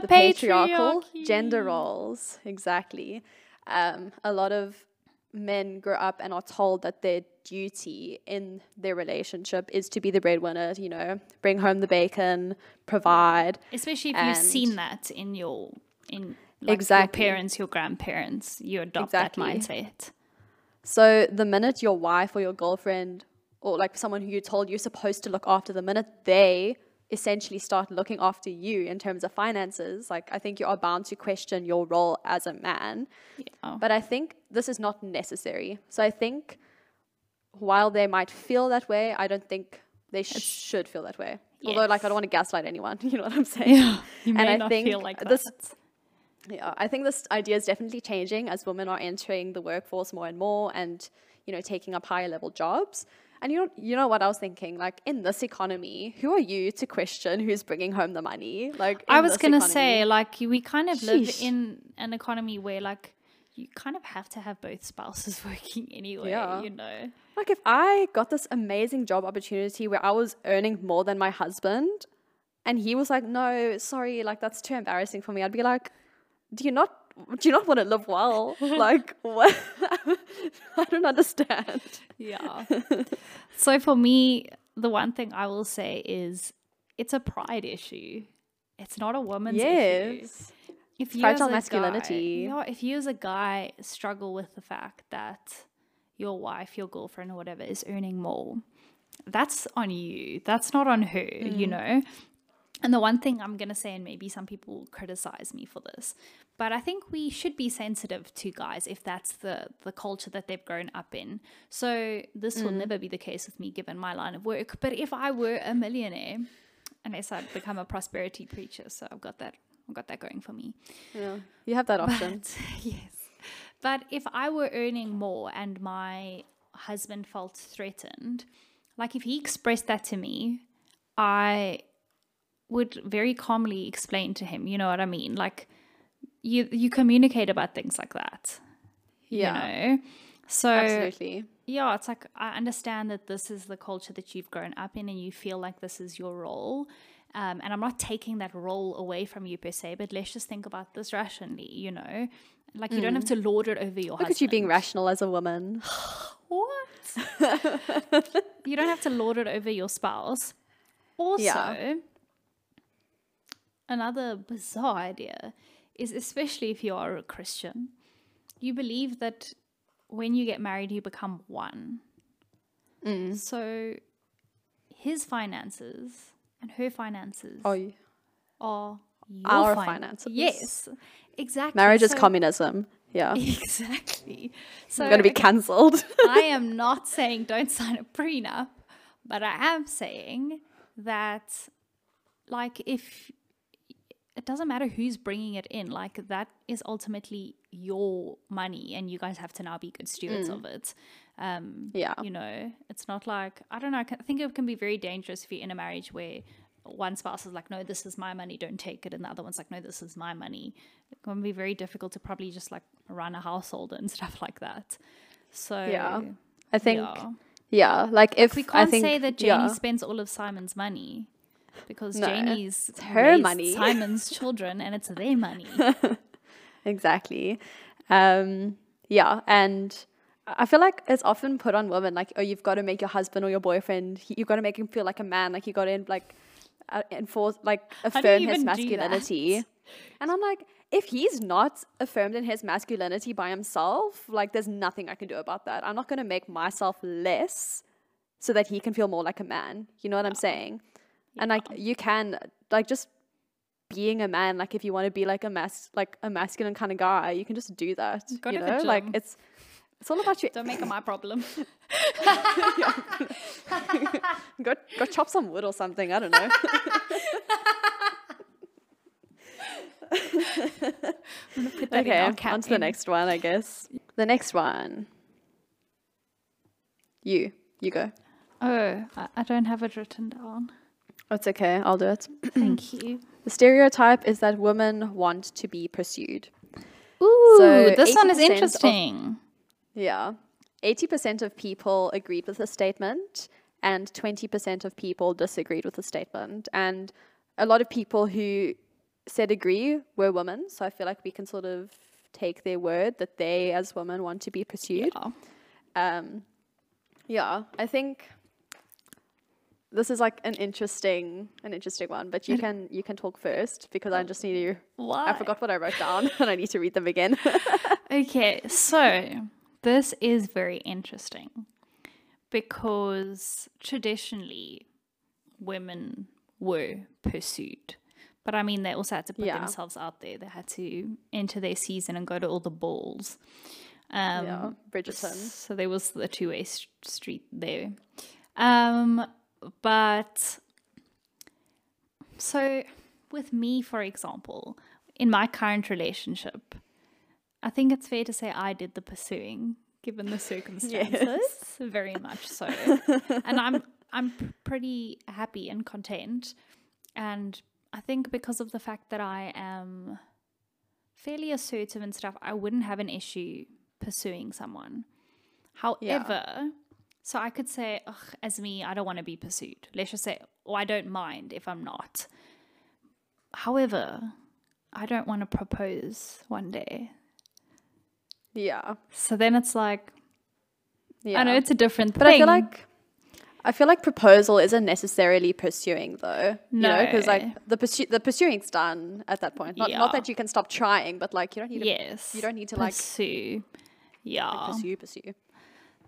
The, the patriarchal gender roles. Exactly. Um, a lot of men grow up and are told that their duty in their relationship is to be the breadwinner, you know, bring home the bacon, provide. Especially if you've seen that in your in like Exactly. your parents, your grandparents, you adopt Exactly. that mindset. So the minute your wife or your girlfriend or like someone who you're told you're supposed to look after, the minute they essentially start looking after you in terms of finances, like I think you are bound to question your role as a man. Yeah. But I think this is not necessary. So I think while they might feel that way, I don't think they should feel that way. Although, like, I don't want to gaslight anyone. You know what I'm saying? Yeah, you may And I not think feel like this- that. Yeah, I think this idea is definitely changing as women are entering the workforce more and more, and you know, taking up higher level jobs. And you know, you know what I was thinking? Like in this economy, who are you to question who's bringing home the money? Like I was gonna economy. say, like, we kind of live in an economy where, like, you kind of have to have both spouses working anyway. Yeah. You know. Like if I got this amazing job opportunity where I was earning more than my husband and he was like, No, sorry, like that's too embarrassing for me, I'd be like, Do you not do you not want to live well? like what I don't understand. Yeah. so for me, the one thing I will say is it's a pride issue. It's not a woman's issue. Yes. If you fragile masculinity. Guy, yeah, if you as a guy struggle with the fact that your wife, your girlfriend, or whatever is earning more, that's on you. That's not on her, you mm. know? And the one thing I'm going to say, and maybe some people will criticize me for this, but I think we should be sensitive to guys if that's the, the culture that they've grown up in. So this will mm. never be the case with me given my line of work. But if I were a millionaire, unless I'd become a prosperity preacher, so I've got that, I've got that going for me. Yeah. You have that option. But yes. But if I were earning more and my husband felt threatened, like if he expressed that to me, I would very calmly explain to him, you know what I mean? Like you you communicate about things like that. yeah. You know? So Absolutely. yeah, it's like I understand that this is the culture that you've grown up in and you feel like this is your role. Um, and I'm not taking that role away from you per se, but let's just think about this rationally, you know? Like you don't have to lord it over your Look husband. at you being rational as a woman. What? you don't have to lord it over your spouse. Also, Yeah. Another bizarre idea is especially if you are a Christian, you believe that when you get married, you become one. Mm. So his finances and her finances Oh, you- are your Our fin- finances. Yes, exactly. marriage is communism. Yeah. Exactly. So I'm going to be cancelled. I am not saying don't sign a prenup, but I am saying that, like, if it doesn't matter who's bringing it in, like, that is ultimately your money, and you guys have to now be good stewards of it. Um, yeah. you know, it's not like, I don't know, I think it can be very dangerous if you're in a marriage where one spouse is like, no, this is my money, don't take it. And the other one's like, no, this is my money. It can be very difficult to probably just like run a household and stuff like that. So, Yeah. I think, yeah. yeah. like if we can't think, say that Janie yeah. spends all of Simon's money because No, Janie's it's her money. Simon's children and it's their money. exactly. Um, yeah, and I feel like it's often put on women like, oh, you've got to make your husband or your boyfriend, he- you've got to make him feel like a man, like you got to like uh, enforce, like affirm his even do that? masculinity. And I'm like, if he's not affirmed in his masculinity by himself, like there's nothing I can do about that. I'm not going to make myself less so that he can feel more like a man. You know what I'm saying? And like you can like just being a man, like if you want to be like a mas like a masculine kind of guy, you can just do that. Go you know, like it's it's all about you. Don't make it my problem. Go go chop some wood or something. I don't know. Put that in okay, on to the next one, I guess. The next one. You, you go. Oh, I, I don't have it written down. It's okay. I'll do it. Thank you. The stereotype is that women want to be pursued. Ooh, So this one is 80% of- interesting. Yeah. 80% of people agreed with the statement, and 20% of people disagreed with the statement. And a lot of people who said agree were women. So I feel like we can sort of take their word that they, as women, want to be pursued. Yeah. Um, yeah, I think this is like an interesting, an interesting one. But you can you can talk first because I just need to. Why? I forgot what I wrote down, and I need to read them again. Okay, so this is very interesting because traditionally women were pursued. But I mean, they also had to put Yeah. themselves out there. They had to enter their season and go to all the balls. Um, yeah, Bridgerton. So there was the two way street there. Um, but So, with me, for example, in my current relationship, I think it's fair to say I did the pursuing, given the circumstances, yes. very much so. and I'm I'm pretty happy and content, and I think because of the fact that I am fairly assertive and stuff, I wouldn't have an issue pursuing someone. However, so I could say, Ugh, as me, I don't want to be pursued. Let's just say, or I don't mind if I'm not. However, I don't want to propose one day. Yeah. So then it's like, Yeah. I know it's a different But thing. I feel like I feel like proposal isn't necessarily pursuing though. You know, because like the pursu- the pursuing's done at that point. Not not that you can stop trying, but like you don't need to yes, you don't need to, like, pursue. Yeah, pursue pursue.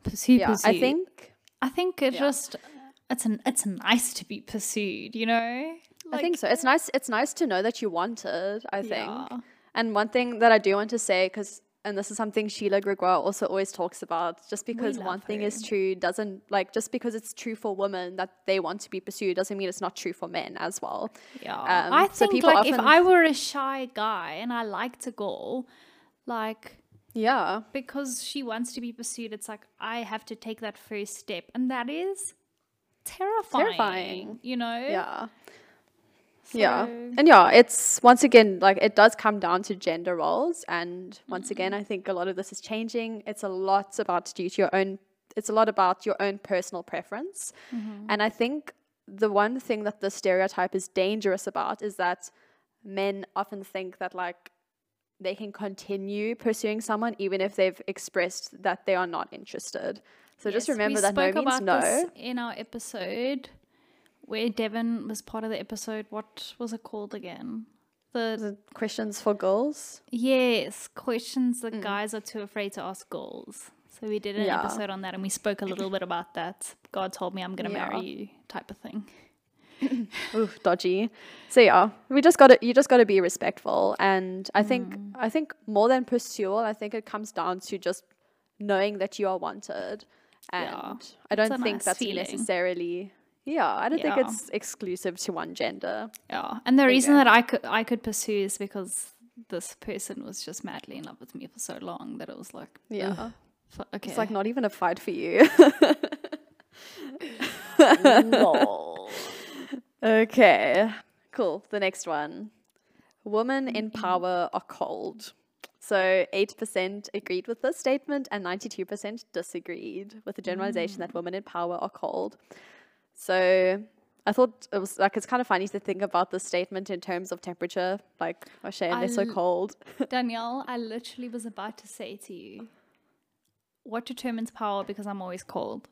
Pursue, Yeah. pursue. I think I think it Yeah. just it's an it's nice to be pursued. You know, I think so. It's nice it's nice to know that you want it, I think. Yeah. And one thing that I do want to say, because and this is something Sheila Gregoire also always talks about, just because one thing is true doesn't like just because it's true for women that they want to be pursued doesn't mean it's not true for men as well. Yeah, Um, I so think people like if I were a shy guy and I liked a girl, like Yeah. because she wants to be pursued, it's like I have to take that first step, and that is terrifying. Terrifying. You know. Yeah. yeah. And yeah, it's once again like it does come down to gender roles and once mm-hmm. again I think a lot of this is changing. It's a lot about due to your own it's a lot about your own personal preference. Mm-hmm. And I think the one thing that the stereotype is dangerous about is that men often think that like they can continue pursuing someone even if they've expressed that they are not interested. So just remember that no means no. in our episode where Devon was part of the episode. What was it called again? The The questions for girls. yes questions that guys are too afraid to ask girls. So we did an Mm. Yeah. episode on that, and we spoke a little bit about that. God told me I'm going to Yeah. marry you, type of thing. Ooh, dodgy. So yeah, we just got to you just got to be respectful, and I think Mm. I think more than pursual, I think it comes down to just knowing that you are wanted, and Yeah, I don't think nice that's feeling. necessarily. Yeah, I don't think it's exclusive to one gender. Yeah, and the reason that I could I could pursue is because this person was just madly in love with me for so long that it was like, Yeah, okay, it's like not even a fight for you. lol. Okay, cool. The next one, women in power are cold. So 8% agreed with this statement and 92% disagreed with the generalization that women in power are cold. So I thought it was like it's kind of funny to think about this statement in terms of temperature, like O'Shea, and they're so cold. Danielle, I literally was about to say to you, what determines power? Because I'm always cold.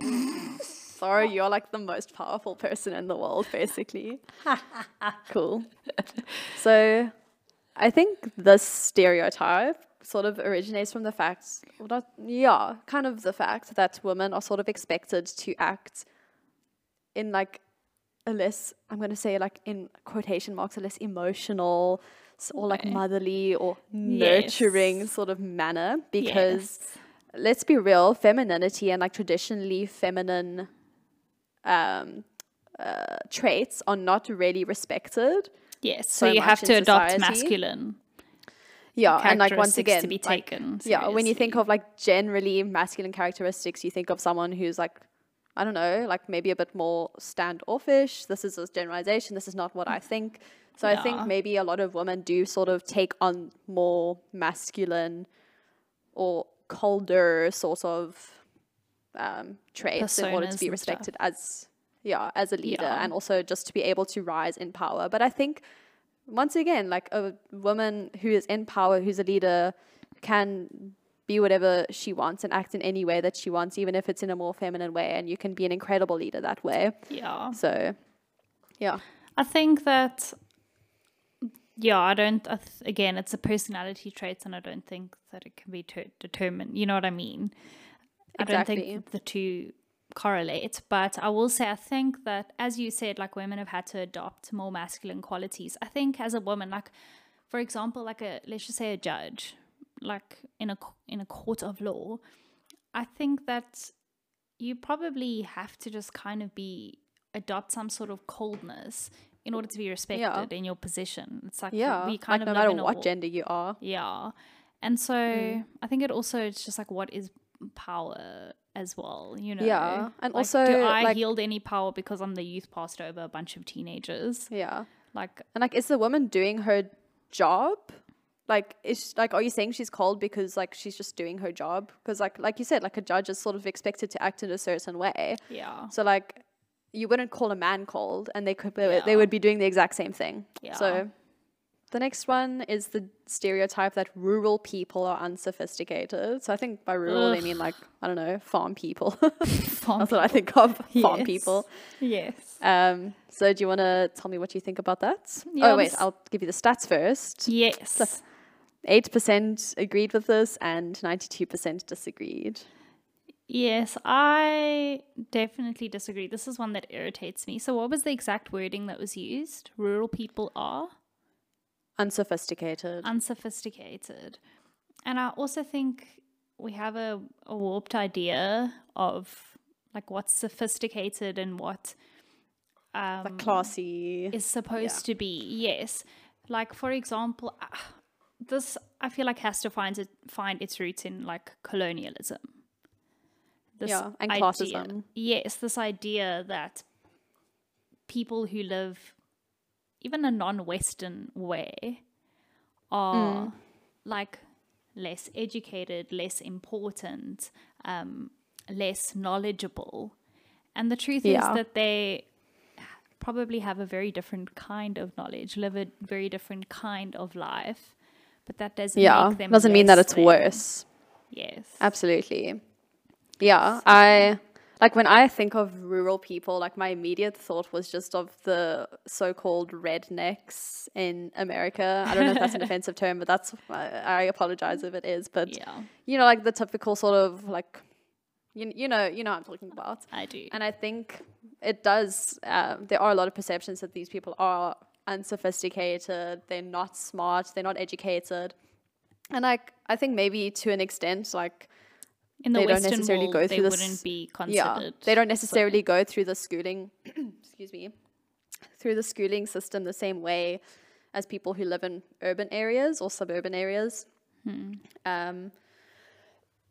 Sorry, you're like the most powerful person in the world, basically. cool. So I think this stereotype sort of originates from the fact, well, not, yeah, kind of the fact that women are sort of expected to act in like a less, I'm going to say like in quotation marks, a less emotional or like Okay. motherly or nurturing Yes. sort of manner because Yes. let's be real, femininity and like traditionally feminine um, uh, traits are not really respected. Yes, so, so you have to adopt society. masculine Yeah, and like once again, to be like, taken. yeah, when you think of like generally masculine characteristics, you think of someone who's like, I don't know, like maybe a bit more standoffish. This is a generalization. This is not what I think. So I think maybe a lot of women do sort of take on more masculine or colder sort of um, traits in order to be respected as yeah as a leader Yeah. and also just to be able to rise in power. But I think once again, like a woman who is in power, who's a leader, can be whatever she wants and act in any way that she wants, even if it's in a more feminine way. And you can be an incredible leader that way. yeah, So, yeah. I think that yeah, I don't. I th- again, it's a personality trait, and I don't think that it can be ter- determined. You know what I mean? I don't think the two correlate. But I will say, I think that as you said, like women have had to adopt more masculine qualities. I think as a woman, like for example, like a let's just say a judge, like in a in a court of law, I think that you probably have to just kind of be adopt some sort of coldness in order to be respected in your position. It's like Yeah. we kind like of no matter what gender you are. Yeah. And so Mm. I think it also it's just like what is power as well, you know. Yeah, and Like, also, do I like- wield any power because I'm the youth pastor over a bunch of teenagers? Yeah. Like And like, is the woman doing her job? Like, is like, are you saying she's cold because like she's just doing her job? Because like, like you said, like a judge is sort of expected to act in a certain way. yeah. So like, you wouldn't call a man cold, and they could they Yeah. would be doing the exact same thing. Yeah. So, the next one is the stereotype that rural people are unsophisticated. So I think by rural they mean like I don't know farm people. Farm That's what I think of farm people. Yes. Um, so do you want to tell me what you think about that? Yeah, oh wait, this- I'll give you the stats first. Yes. Eight percent agreed with this, and ninety-two percent disagreed. Yes, I definitely disagree. This is one that irritates me. So, what was the exact wording that was used? Rural people are Unsophisticated. unsophisticated. And I also think we have a, a warped idea of like what's sophisticated and what um, like classy. is supposed to be. Yes. Like, for example, ah, this I feel like has to find it, find its roots in like colonialism. This Yeah, and idea- classism. Yes, this idea that people who live even a non-Western way are Mm. like less educated, less important, um, less knowledgeable. And the truth Yeah. is that they probably have a very different kind of knowledge, live a very different kind of life. But that doesn't yeah, make them doesn't mean that it's than. worse. Yes. Absolutely. Yeah, I like when I think of rural people, like my immediate thought was just of the so-called rednecks in America. I don't know if that's an offensive term, but that's I, apologize if it is. But Yeah, you know, like the typical sort of like you you know you know what I'm talking about. I do. And I think it does. Um, there are a lot of perceptions that these people are unsophisticated. They're not smart. They're not educated. And like I think maybe to an extent, like In the they don't necessarily world, go they through this- wouldn't be yeah, they don't so- necessarily go through the schooling. excuse me, through the schooling system the same way as people who live in urban areas or suburban areas. Hmm. Um,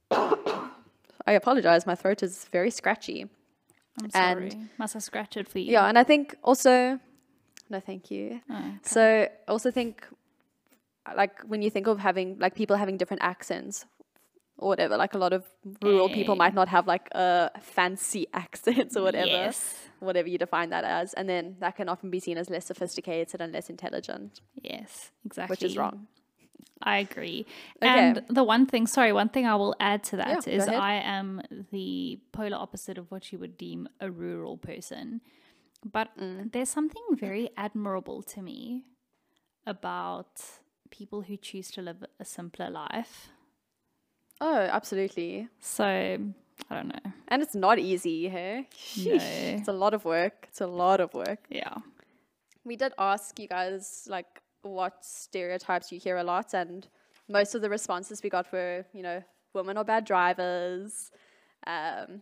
I apologize. My throat is very scratchy. I'm and- sorry. Must have scratched it for you. Yeah, and I think also, no, thank you. Oh, okay. So I also think, like when you think of having like people having different accents or whatever, like a lot of rural people Eh. might not have like a fancy accent or whatever, Yes. whatever you define that as, and then that can often be seen as less sophisticated and less intelligent, Yes, exactly. which is wrong. I agree. Okay. And the one thing, sorry, one thing I will add to that Yeah, is. I am the polar opposite of what you would deem a rural person. But Mm. there's something very admirable to me about people who choose to live a simpler life. Oh, absolutely. So, I don't know. And it's not easy, hey? No. It's a lot of work. It's a lot of work. Yeah. We did ask you guys like what stereotypes you hear a lot, and most of the responses we got were, you know, women are bad drivers, um,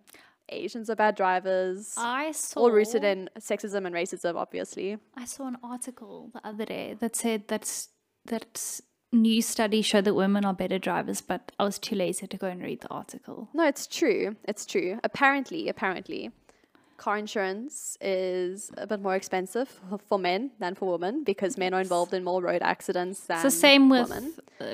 Asians are bad drivers, I saw all rooted in sexism and racism, obviously. I saw an article the other day that said that that new studies show that women are better drivers, but I was too lazy to go and read the article. No, it's true. It's true. Apparently, apparently, car insurance is a bit more expensive for men than for women because men are involved in more road accidents than the same with women.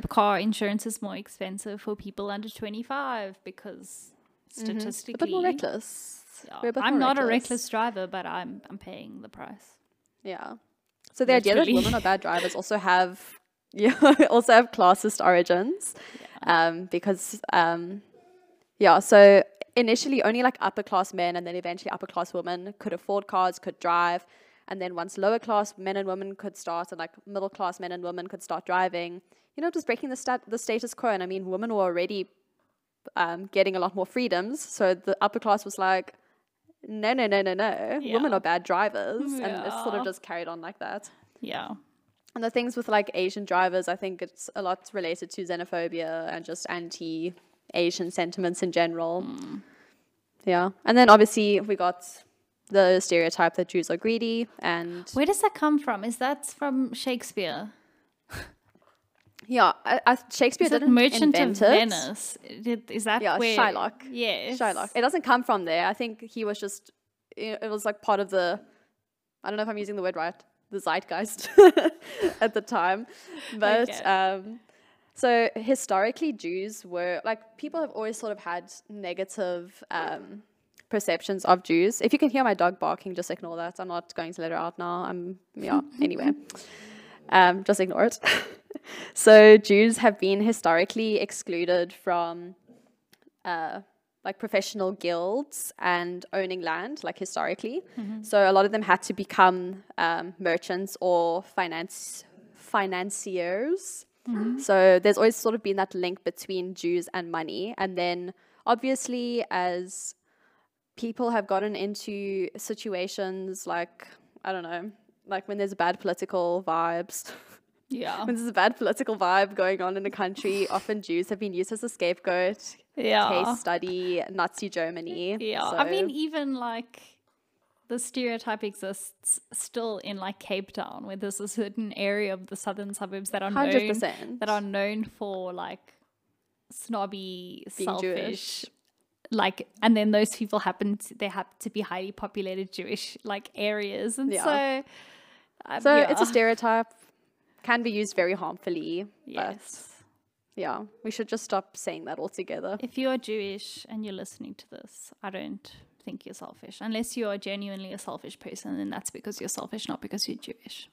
car insurance is more expensive for people under 25 because Mm-hmm. A bit more reckless. Yeah. We're a bit I'm more not a reckless. reckless driver, but I'm I'm paying the price. Yeah. So the idea that women are bad drivers also have yeah also have classist origins, um, because um, yeah. So initially, only like upper class men and then eventually upper class women could afford cars, could drive, and then once lower class men and women could start, and like middle class men and women could start driving, you know, just breaking the stat the status quo. And I mean, women were already um, getting a lot more freedoms, so the upper class was like. No, no, no, no, no. Women are bad drivers. And it's sort of just carried on like that. Yeah. And the things with like Asian drivers, I think it's a lot related to xenophobia and just anti Asian sentiments in general. Mm. Yeah. And then obviously we got the stereotype that Jews are greedy and Where does that come from? Is that from Shakespeare? yeah, I, I, Shakespeare Is it didn't Merchant of invent it. Venice? Did, is that Yeah, where? Shylock. Yes. Shylock. It doesn't come from there. I think he was just, it was like part of the, I don't know if I'm using the word right, the zeitgeist at the time. But Okay. um, so historically, Jews were like, people have always sort of had negative um, perceptions of Jews. If you can hear my dog barking, just ignore that. I'm not going to let her out now. I'm, yeah, anyway. Um, just ignore it. so Jews have been historically excluded from uh, like professional guilds and owning land, like historically. So a lot of them had to become um, merchants or finance financiers. So there's always sort of been that link between Jews and money, and then obviously as people have gotten into situations like I don't know, like when there's bad political vibes. Yeah. when there's a bad political vibe going on in a country, often Jews have been used as a scapegoat. Yeah. Case study Nazi Germany. Yeah. I mean, even like the stereotype exists still in like Cape Town, where there's a certain area of the southern suburbs that are known 100%. that are known for like snobby, Being selfish. Jewish. Like, and then those people happen to they happen to be highly populated Jewish like areas, and Yeah. so. um, so it's a stereotype, can be used very harmfully. Yes. Yeah, we should just stop saying that altogether. If you are Jewish and you're listening to this, I don't think you're selfish. Unless you are genuinely a selfish person, then that's because you're selfish, not because you're Jewish.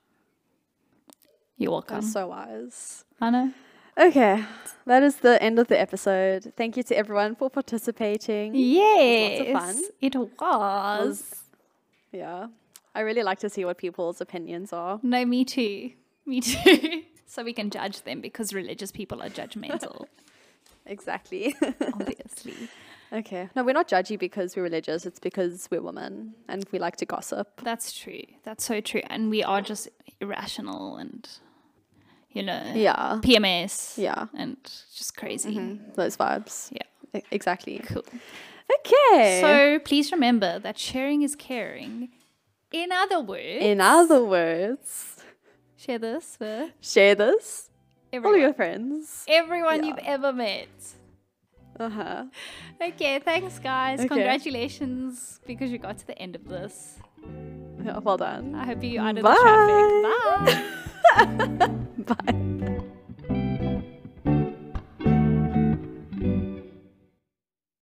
You're welcome. That's so wise. I know. Okay, that is the end of the episode. Thank you to everyone for participating. Yes. fun. It was. Yeah, I really like to see what people's opinions are. No, me too. Me too. so we can judge them because religious people are judgmental, Exactly. obviously. okay. No, we're not judgy because we're religious. It's because we're women and we like to gossip. That's true. That's so true. And we are just irrational and, you know, Yeah. PMS. Yeah. And just crazy. Mm-hmm. Those vibes. Yeah. E- Exactly. Cool. Okay. So please remember that sharing is caring. In other words, in other words, share this with share this. All everyone, your friends. everyone Yeah. you've ever met. Uh huh. Okay, thanks guys. Okay. Congratulations because you got to the end of this. Yeah, well done. I hope you out of the traffic. Bye. Bye.